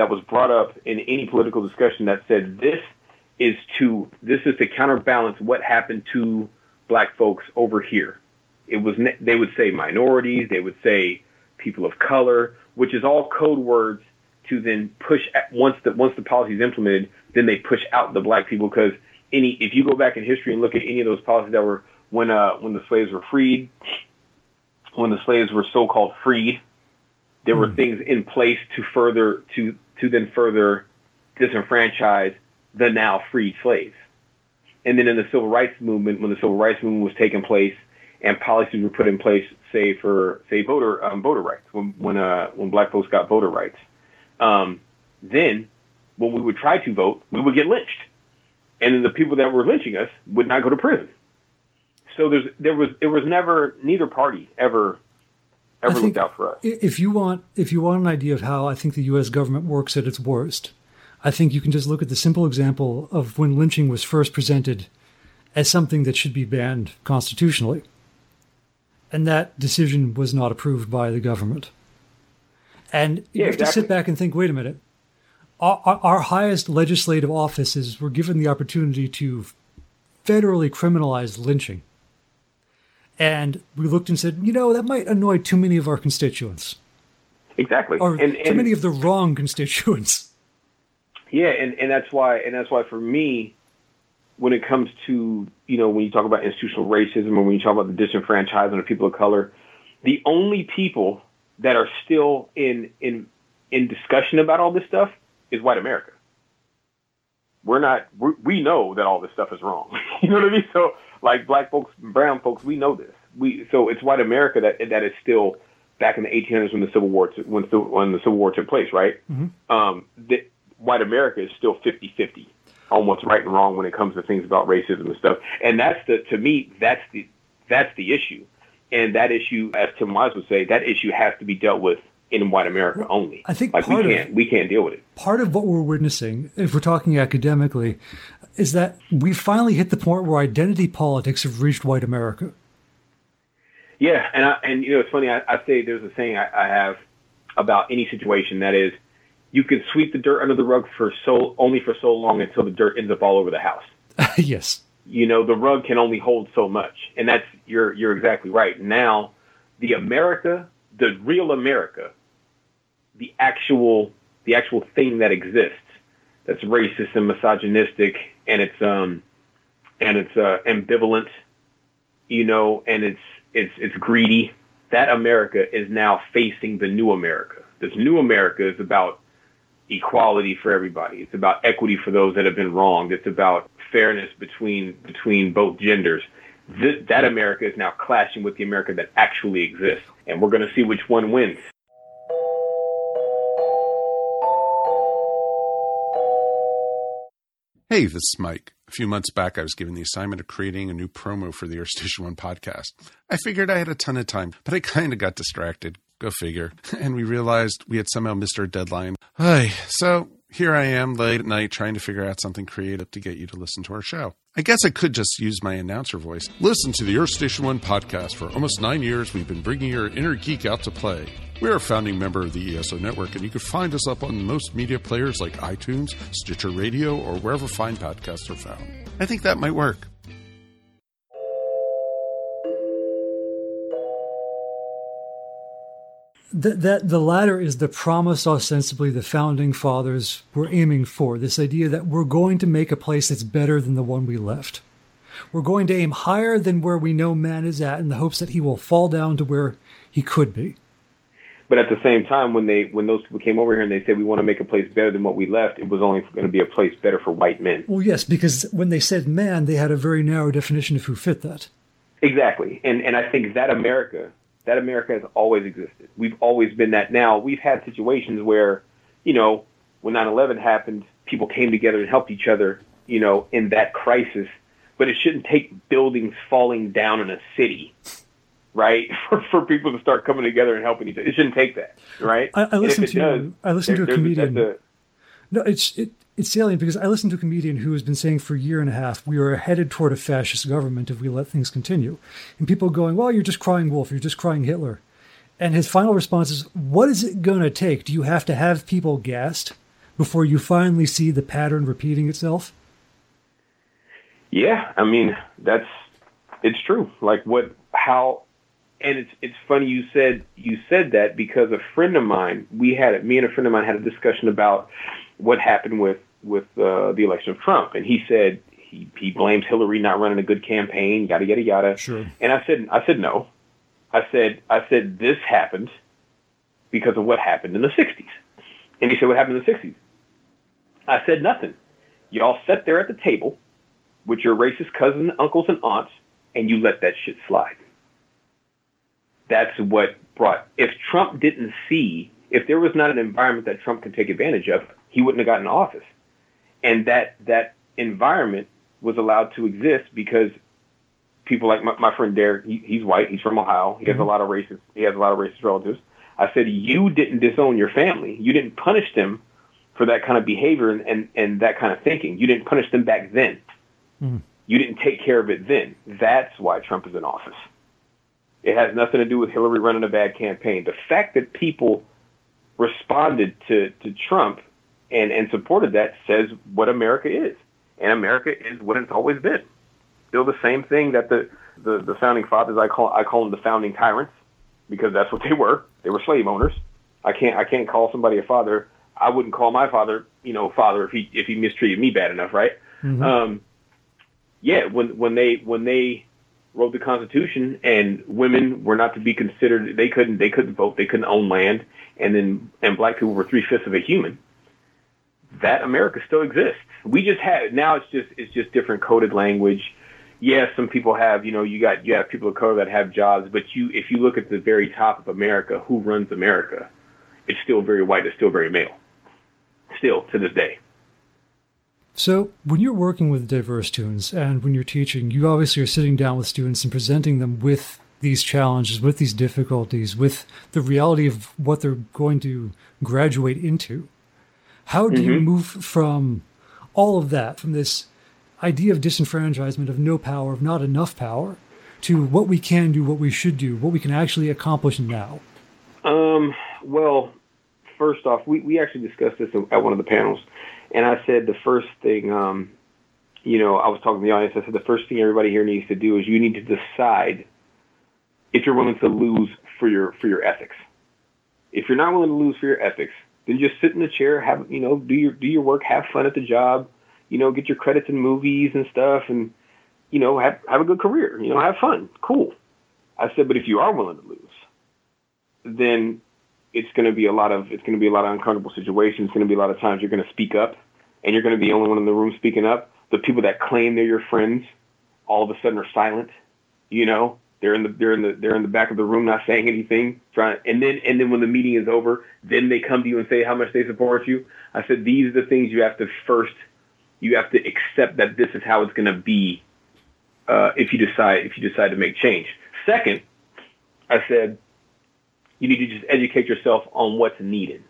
that was brought up in any political discussion that said this is to this is to counterbalance what happened to black folks over here. It was they would say minorities, they would say people of color, which is all code words to then push at, once the once the policy is implemented, then they push out the black people because any if you go back in history and look at any of those policies that were when uh when the slaves were freed, when the slaves were so called freed, there were things in place to further to to then further disenfranchise the now freed slaves. And then in the civil rights movement, when the civil rights movement was taking place and policies were put in place, say for say voter um, voter rights, when when uh when black folks got voter rights, um, then when we would try to vote, we would get lynched, and then the people that were lynching us would not go to prison. So there's there was it was never neither party ever ever think looked out for us. If you want, if you want an idea of how I think the U.S. government works at its worst, I think you can just look at the simple example of when lynching was first presented as something that should be banned constitutionally, and that decision was not approved by the government. And you Yeah, have to sit back and think: wait a minute. Our, our highest legislative offices were given the opportunity to federally criminalize lynching. And we looked and said, you know, that might annoy too many of our constituents, Exactly, or and, too many of the wrong constituents. Yeah, and, and that's why and that's why for me, when it comes to you know when you talk about institutional racism or when you talk about the disenfranchisement of people of color, the only people that are still in in in discussion about all this stuff is white America. We're not we we know that all this stuff is wrong. you know what I mean? So like black folks, brown folks, we know this. We so it's white America that that is still back in the 1800s when the Civil War when, the- when the Civil War took place, right? Um, the, white America is still 50-50 on what's right and wrong when it comes to things about racism and stuff. And that's the to me that's the that's the issue. And that issue, as Tim Wise would say, that issue has to be dealt with in white America only. I think like we part of- can't we can't deal with it. Part of what we're witnessing, if we're talking academically, is that we finally hit the point where identity politics have reached white America. Yeah, and I, and you know it's funny. I, I say there's a saying I, I have about any situation that is, you can sweep the dirt under the rug for so only for so long until the dirt ends up all over the house. yes. You know the rug can only hold so much, and that's you're you're exactly right. Now, the America, the real America, the actual the actual thing that exists that's racist and misogynistic, and it's um and it's uh, ambivalent, you know, and it's it's it's greedy. That America is now facing the new America. This new America is about equality for everybody. It's about equity for those that have been wronged. It's about fairness between between both genders. This, that America is now clashing with the America that actually exists, and we're going to see which one wins. Hey, this is Mike. A few months back, I was given the assignment of creating a new promo for the Earth Station One podcast. I figured I had a ton of time, but I kind of got distracted. Go figure. And we realized we had somehow missed our deadline. Ay, so here I am late at night trying to figure out something creative to get you to listen to our show. I guess I could just use my announcer voice. Listen to the Earth Station One podcast. For almost nine years, we've been bringing your inner geek out to play. We're a founding member of the ESO network, and you can find us up on most media players like iTunes, Stitcher Radio, or wherever fine podcasts are found. I think that might work. That, that the latter is the promise ostensibly the founding fathers were aiming for this idea that we're going to make a place that's better than the one we left. We're going to aim higher than where we know man is at in the hopes that he will fall down to where he could be. But at the same time, when they when those people came over here and they said we want to make a place better than what we left, it was only going to be a place better for white men. Well, yes, because when they said man, they had a very narrow definition of who fit that. Exactly, and and I think that America, that America has always existed. We've always been that. Now we've had situations where, you know, when 9/11 happened, people came together and helped each other, you know, in that crisis. But it shouldn't take buildings falling down in a city, right, for, for people to start coming together and helping each other. It shouldn't take that, right? I- I listened to- does, I listened to a comedian- a- No, it's it, it's salient because I listened to a comedian who has been saying for a year and a half we are headed toward a fascist government if we let things continue, and people going, "Well, you're just crying wolf, you're just crying Hitler," and his final response is, "What is it going to take? Do you have to have people gassed before you finally see the pattern repeating itself?" Yeah, I mean that's it's true. Like what how and it's it's funny you said you said that because a friend of mine we had me and a friend of mine had a discussion about what happened with with uh, the election of Trump and he said he he blames Hillary not running a good campaign yada yada yada Sure. and I said I said no I said I said this happened because of what happened in the 60s and he said what happened in the 60s I said nothing y'all sat there at the table with your racist cousins, uncles, and aunts, and you let that shit slide. That's what brought. If Trump didn't see, if there was not an environment that Trump could take advantage of, he wouldn't have gotten office. And that that environment was allowed to exist because people like my, my friend Derek, he, he's white, he's from Ohio, he has a lot of racist, he has a lot of racist relatives. I said, you didn't disown your family, you didn't punish them for that kind of behavior and, and, and that kind of thinking. You didn't punish them back then. Mm. You didn't take care of it then. That's why Trump is in office. It has nothing to do with Hillary running a bad campaign. The fact that people responded to, to Trump and, and supported that says what America is. And America is what it's always been. Still the same thing that the, the, the founding fathers, I call, I call them the founding tyrants because that's what they were. They were slave owners. I can't, I can't call somebody a father I wouldn't call my father, you know, father if he if he mistreated me bad enough, right? Mm-hmm. Um, yeah, when when they when they wrote the Constitution and women were not to be considered, they couldn't they couldn't vote, they couldn't own land, and then and black people were three fifths of a human. That America still exists. We just have now. It's just it's just different coded language. Yes, some people have, you know, you got you have people of color that have jobs, but you if you look at the very top of America, who runs America? It's still very white. It's still very male still to this day. So, when you're working with diverse students and when you're teaching, you obviously are sitting down with students and presenting them with these challenges, with these difficulties, with the reality of what they're going to graduate into. How do mm-hmm. you move from all of that, from this idea of disenfranchisement, of no power, of not enough power, to what we can do, what we should do, what we can actually accomplish now? Um, well, first off, we, we actually discussed this at one of the panels, and I said the first thing, um, you know, I was talking to the audience. I said the first thing everybody here needs to do is you need to decide if you're willing to lose for your for your ethics. If you're not willing to lose for your ethics, then just sit in the chair, have you know, do your do your work, have fun at the job, you know, get your credits in movies and stuff, and you know, have have a good career, you know, have fun, cool. I said, but if you are willing to lose, then it's going to be a lot of it's going to be a lot of uncomfortable situations. It's going to be a lot of times you're going to speak up, and you're going to be the only one in the room speaking up. The people that claim they're your friends, all of a sudden are silent. You know, they're in the they're in the they're in the back of the room not saying anything. Trying and then and then when the meeting is over, then they come to you and say how much they support you. I said these are the things you have to first you have to accept that this is how it's going to be uh, if you decide if you decide to make change. Second, I said you need to just educate yourself on what's needed.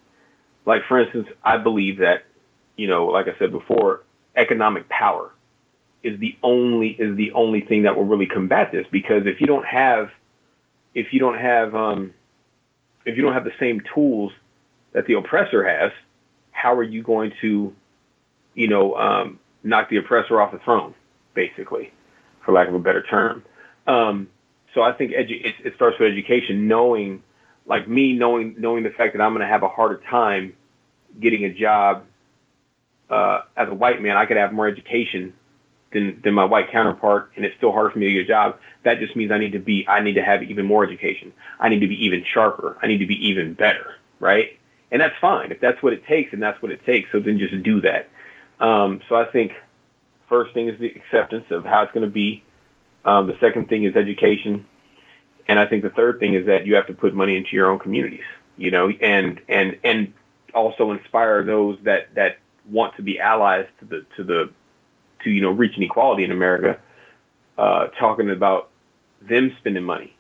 Like for instance, I believe that, you know, like I said before, economic power is the only is the only thing that will really combat this because if you don't have if you don't have um, if you don't have the same tools that the oppressor has, how are you going to, you know, um, knock the oppressor off the throne, basically, for lack of a better term? Um, so I think edu- it, it starts with education, knowing like me knowing knowing the fact that I'm going to have a harder time getting a job uh, as a white man, I could have more education than than my white counterpart, and it's still harder for me to get a job. That just means I need to be I need to have even more education. I need to be even sharper. I need to be even better, right? And that's fine if that's what it takes, and that's what it takes. So then just do that. Um, so I think first thing is the acceptance of how it's going to be. Um, the second thing is education. And I think the third thing is that you have to put money into your own communities, you know, and and and also inspire those that that want to be allies to the to the to you know reaching equality in America, uh, talking about them spending money,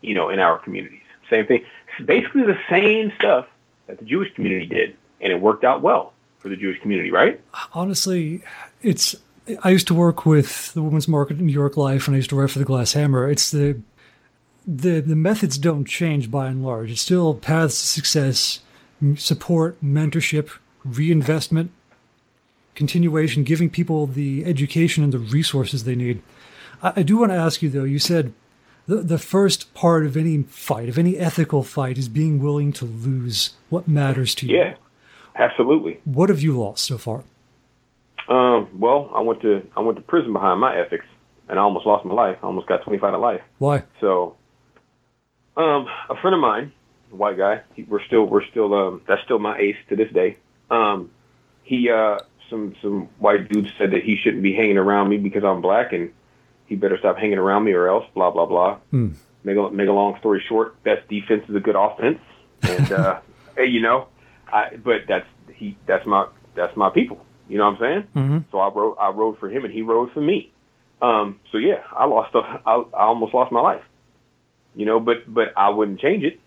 you know, in our communities. Same thing. It's basically the same stuff that the Jewish community did, and it worked out well for the Jewish community, right? Honestly, it's. I used to work with the Women's Market in New York Life, and I used to write for the Glass Hammer. It's the the the methods don't change by and large. It's still paths to success, support, mentorship, reinvestment, continuation, giving people the education and the resources they need. I, I do want to ask you though. You said the the first part of any fight, of any ethical fight, is being willing to lose what matters to you. Yeah, absolutely. What have you lost so far? Um, well, I went to I went to prison behind my ethics, and I almost lost my life. I almost got twenty five to life. Why? So um, a friend of mine, a white guy, he, we're still, we're still, um, that's still my ace to this day. Um, he, uh, some, some white dudes said that he shouldn't be hanging around me because I'm black and he better stop hanging around me or else, blah, blah, blah. Mm. Make a, make a long story short, best defense is a good offense. And, uh, hey, you know, I, but that's, he, that's my, that's my people. You know what I'm saying? Mm-hmm. So I rode I rode for him and he rode for me. Um, so yeah, I lost a, I, I almost lost my life. You know, but but I wouldn't change it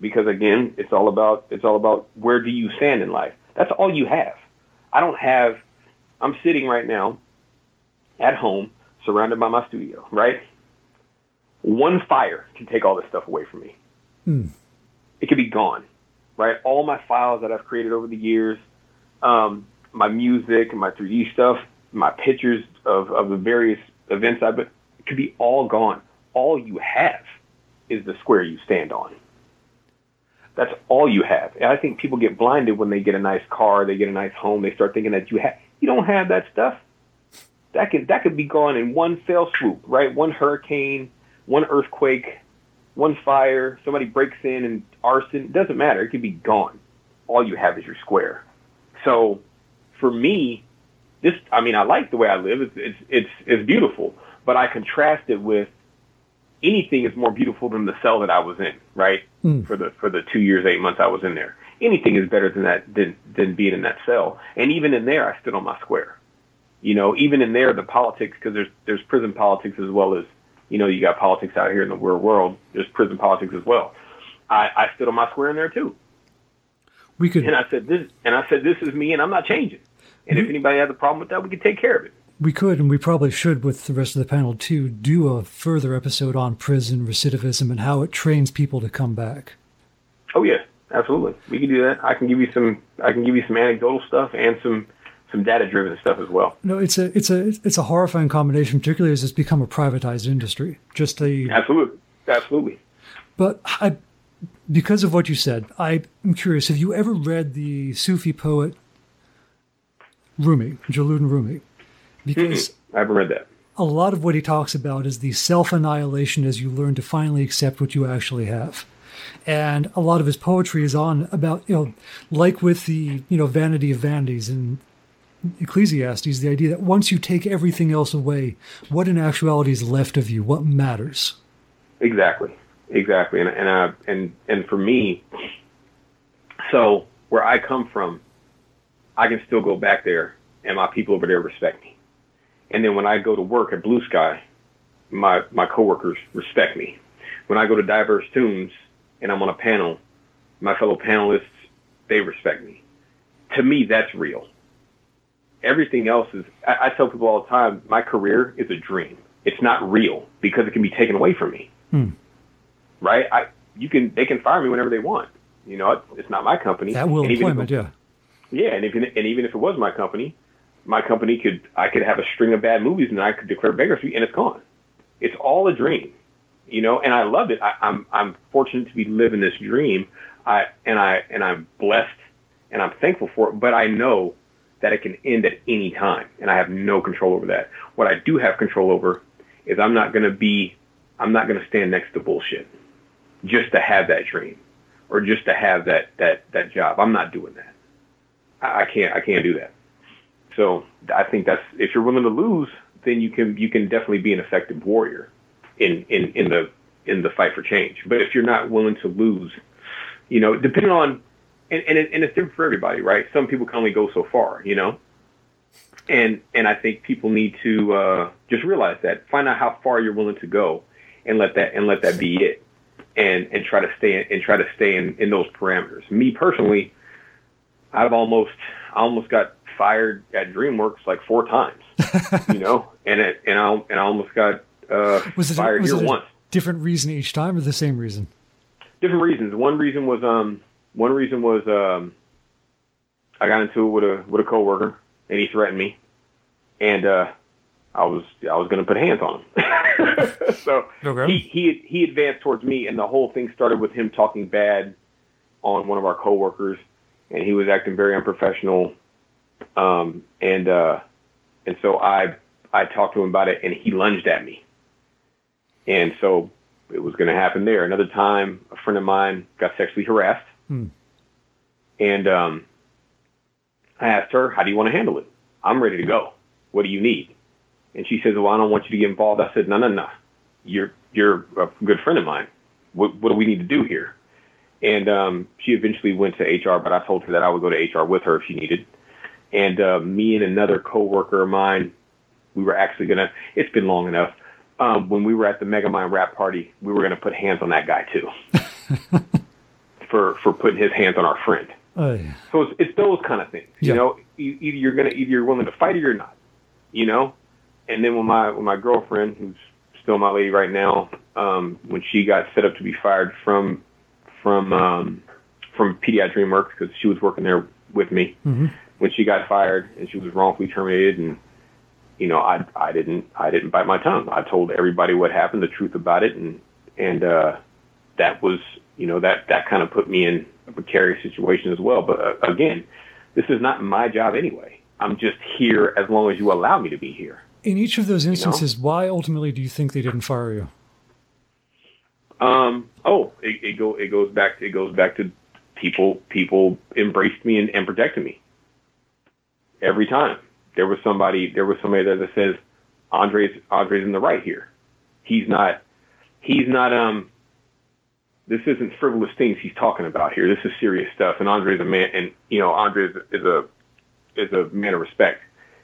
because again, it's all about it's all about where do you stand in life. That's all you have. I don't have. I'm sitting right now at home, surrounded by my studio. Right, one fire can take all this stuff away from me. Hmm. It could be gone. Right, all my files that I've created over the years, um, my music and my 3D stuff, my pictures of of the various events I've been, it could be all gone. All you have is the square you stand on. That's all you have. And I think people get blinded when they get a nice car, they get a nice home, they start thinking that you have you don't have that stuff. That could that could be gone in one fell swoop, right? One hurricane, one earthquake, one fire, somebody breaks in and arson, it doesn't matter. It could be gone. All you have is your square. So for me, this I mean I like the way I live. It's it's it's, it's beautiful, but I contrast it with anything is more beautiful than the cell that I was in, right? Mm. For the for the two years, eight months I was in there. Anything is better than that than than being in that cell. And even in there, I stood on my square. You know, even in there, the politics because there's there's prison politics as well as you know you got politics out here in the real world. There's prison politics as well. I, I stood on my square in there too, We could and I said this, and I said this is me, and I'm not changing. And if anybody has a problem with that, we can take care of it. We could and we probably should with the rest of the panel too do a further episode on prison recidivism and how it trains people to come back. Oh yeah, absolutely. We can do that. I can give you some. I can give you some anecdotal stuff and some some data driven stuff as well. No, it's a it's a it's a horrifying combination, particularly as it's become a privatized industry. Just a Absolutely, absolutely. But I, because of what you said, I am curious. Have you ever read the Sufi poet Rumi, Jalaluddin Rumi? Because I haven't read that. a lot of what he talks about is the self annihilation as you learn to finally accept what you actually have. And a lot of his poetry is on about, you know, like with the, you know, vanity of vanities and Ecclesiastes, the idea that once you take everything else away, what in actuality is left of you? What matters? Exactly, exactly. And and uh, and and for me, so where I come from, I can still go back there, and my people over there respect me. And then when I go to work at Blue Sky, my my coworkers respect me. When I go to Diverse Tunes and I'm on a panel, my fellow panelists they respect me. To me, that's real. Everything else is. I, I tell people all the time, my career is a dream. It's not real because it can be taken away from me. Hmm. Right? I you can they can fire me whenever they want. You know, it's, it's not my company. That will And even if employment, yeah. yeah, and if and even if it was my company, my company could I could have a string of bad movies and I could declare bankruptcy and it's gone. It's all a dream, you know, and I love it. I, I'm I'm fortunate to be living this dream. I and I and I'm blessed and I'm thankful for it. But I know that it can end at any time, and I have no control over that. What I do have control over is I'm not going to be I'm not going to stand next to bullshit just to have that dream or just to have that that that job. I'm not doing that. I I can't I can't do that. So I think that's if you're willing to lose, then you can you can definitely be an effective warrior in in in the in the fight for change. But if you're not willing to lose, you know, depending on and and, it, and it's different for everybody, right? Some people can only go so far, you know. And and I think people need to uh, just realize that, find out how far you're willing to go, and let that and let that be it, and and try to stay and try to stay in in those parameters. Me personally, I've almost I almost got fired at DreamWorks like four times, you know, and it, and I and I almost got uh, Was it, fired was here it a once. different reason each time or the same reason? Different reasons. One reason was um one reason was um I got into it with a with a coworker and he threatened me, and uh, I was I was going to put hands on him. so Okay. he he he advanced towards me, and the whole thing started with him talking bad on one of our coworkers, and he was acting very unprofessional. Um, and uh, and so I I talked to him about it, and he lunged at me, and so it was going to happen there. Another time, a friend of mine got sexually harassed, Hmm. and um, I asked her, "How do you want to handle it? I'm ready to go. What do you need?" And she says, "Well, I don't want you to get involved." I said, "No, no, no. You're you're a good friend of mine. What what do we need to do here?" And um, she eventually went to HR, but I told her that I would go to HR with her if she needed. And uh, me and another coworker of mine, we were actually gonna. It's been long enough. Um, when we were at the Mega Megamind wrap party, we were gonna put hands on that guy too, for for putting his hands on our friend. Oh, yeah. So it's, it's those kind of things. Yeah. You know, either you're gonna either you're willing to fight or you're not. You know, and then when my when my girlfriend, who's still my lady right now, um, when she got set up to be fired from from um, from PDI DreamWorks because she was working there with me, when she got fired and she was wrongfully terminated, and you know, I I didn't I didn't bite my tongue. I told everybody what happened, the truth about it, and and uh, that was you know that that kind of put me in a precarious situation as well. But uh, again, this is not my job anyway. I'm just here as long as you allow me to be here. In each of those instances, why ultimately do you think they didn't fire you? Um, oh, it, it go it goes back it goes back to people people embraced me and, and protected me every time. There was somebody there was somebody there that says Andre's Andre's in the right here. He's not he's not um this isn't frivolous things he's talking about here. This is serious stuff. And Andre's a man and you know, Andre is, is a is a man of respect.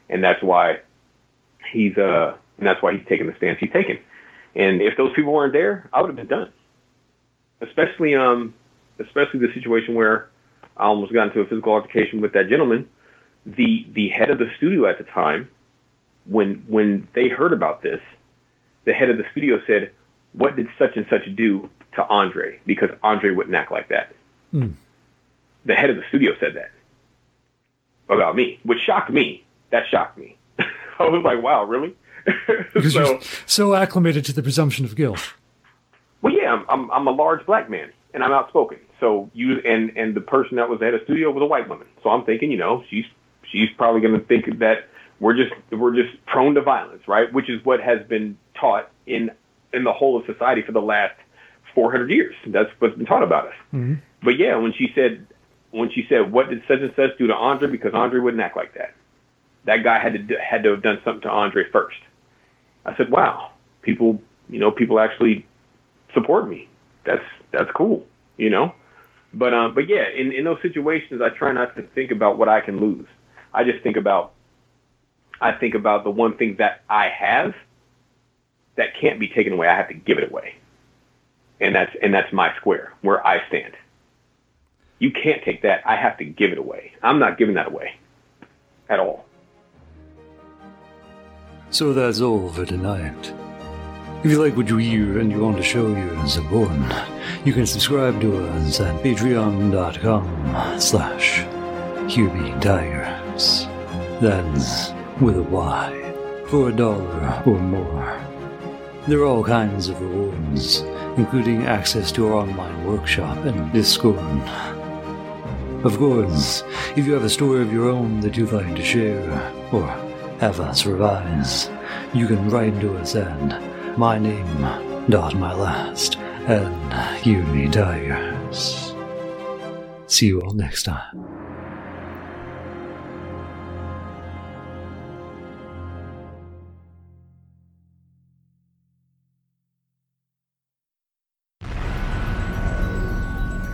And that's why he's uh and that's why he's taking the stance he's taking. And if those people weren't there, I would have been done. Especially, um, especially the situation where I almost got into a physical altercation with that gentleman. The the head of the studio at the time, when when they heard about this, the head of the studio said, "What did such and such do to Andre? Because Andre wouldn't act like that." Hmm. The head of the studio said that about me, which shocked me. That shocked me. I was like, "Wow, really?" Because so, you're so acclimated to the presumption of guilt. Well, yeah, I'm, I'm I'm a large black man and I'm outspoken. So you and and the person that was at a studio was a white woman. So I'm thinking, you know, she's she's probably going to think that we're just we're just prone to violence, right? Which is what has been taught in in the whole of society for the last 400 years. That's what's been taught about us. But yeah, when she said when she said what did such and such do to Andre because Andre wouldn't act like that. That guy had to had to have done something to Andre first. I said, "Wow, people, you know, people actually support me. That's that's cool, you know." But um, but yeah, in in those situations, I try not to think about what I can lose. I just think about I think about the one thing that I have that can't be taken away. I have to give it away, and that's and that's my square where I stand. You can't take that. I have to give it away. I'm not giving that away at all. So that's all for tonight. If you like what you hear and you want to show your support, you can subscribe to us at patreon.com slash Tygers. That's with a Y, for a dollar or more. There are all kinds of rewards, including access to our online workshop and Discord. Of course, if you have a story of your own that you'd like to share, or have us revise, you can write to us at my name dot my last and you me tigers. See you all next time.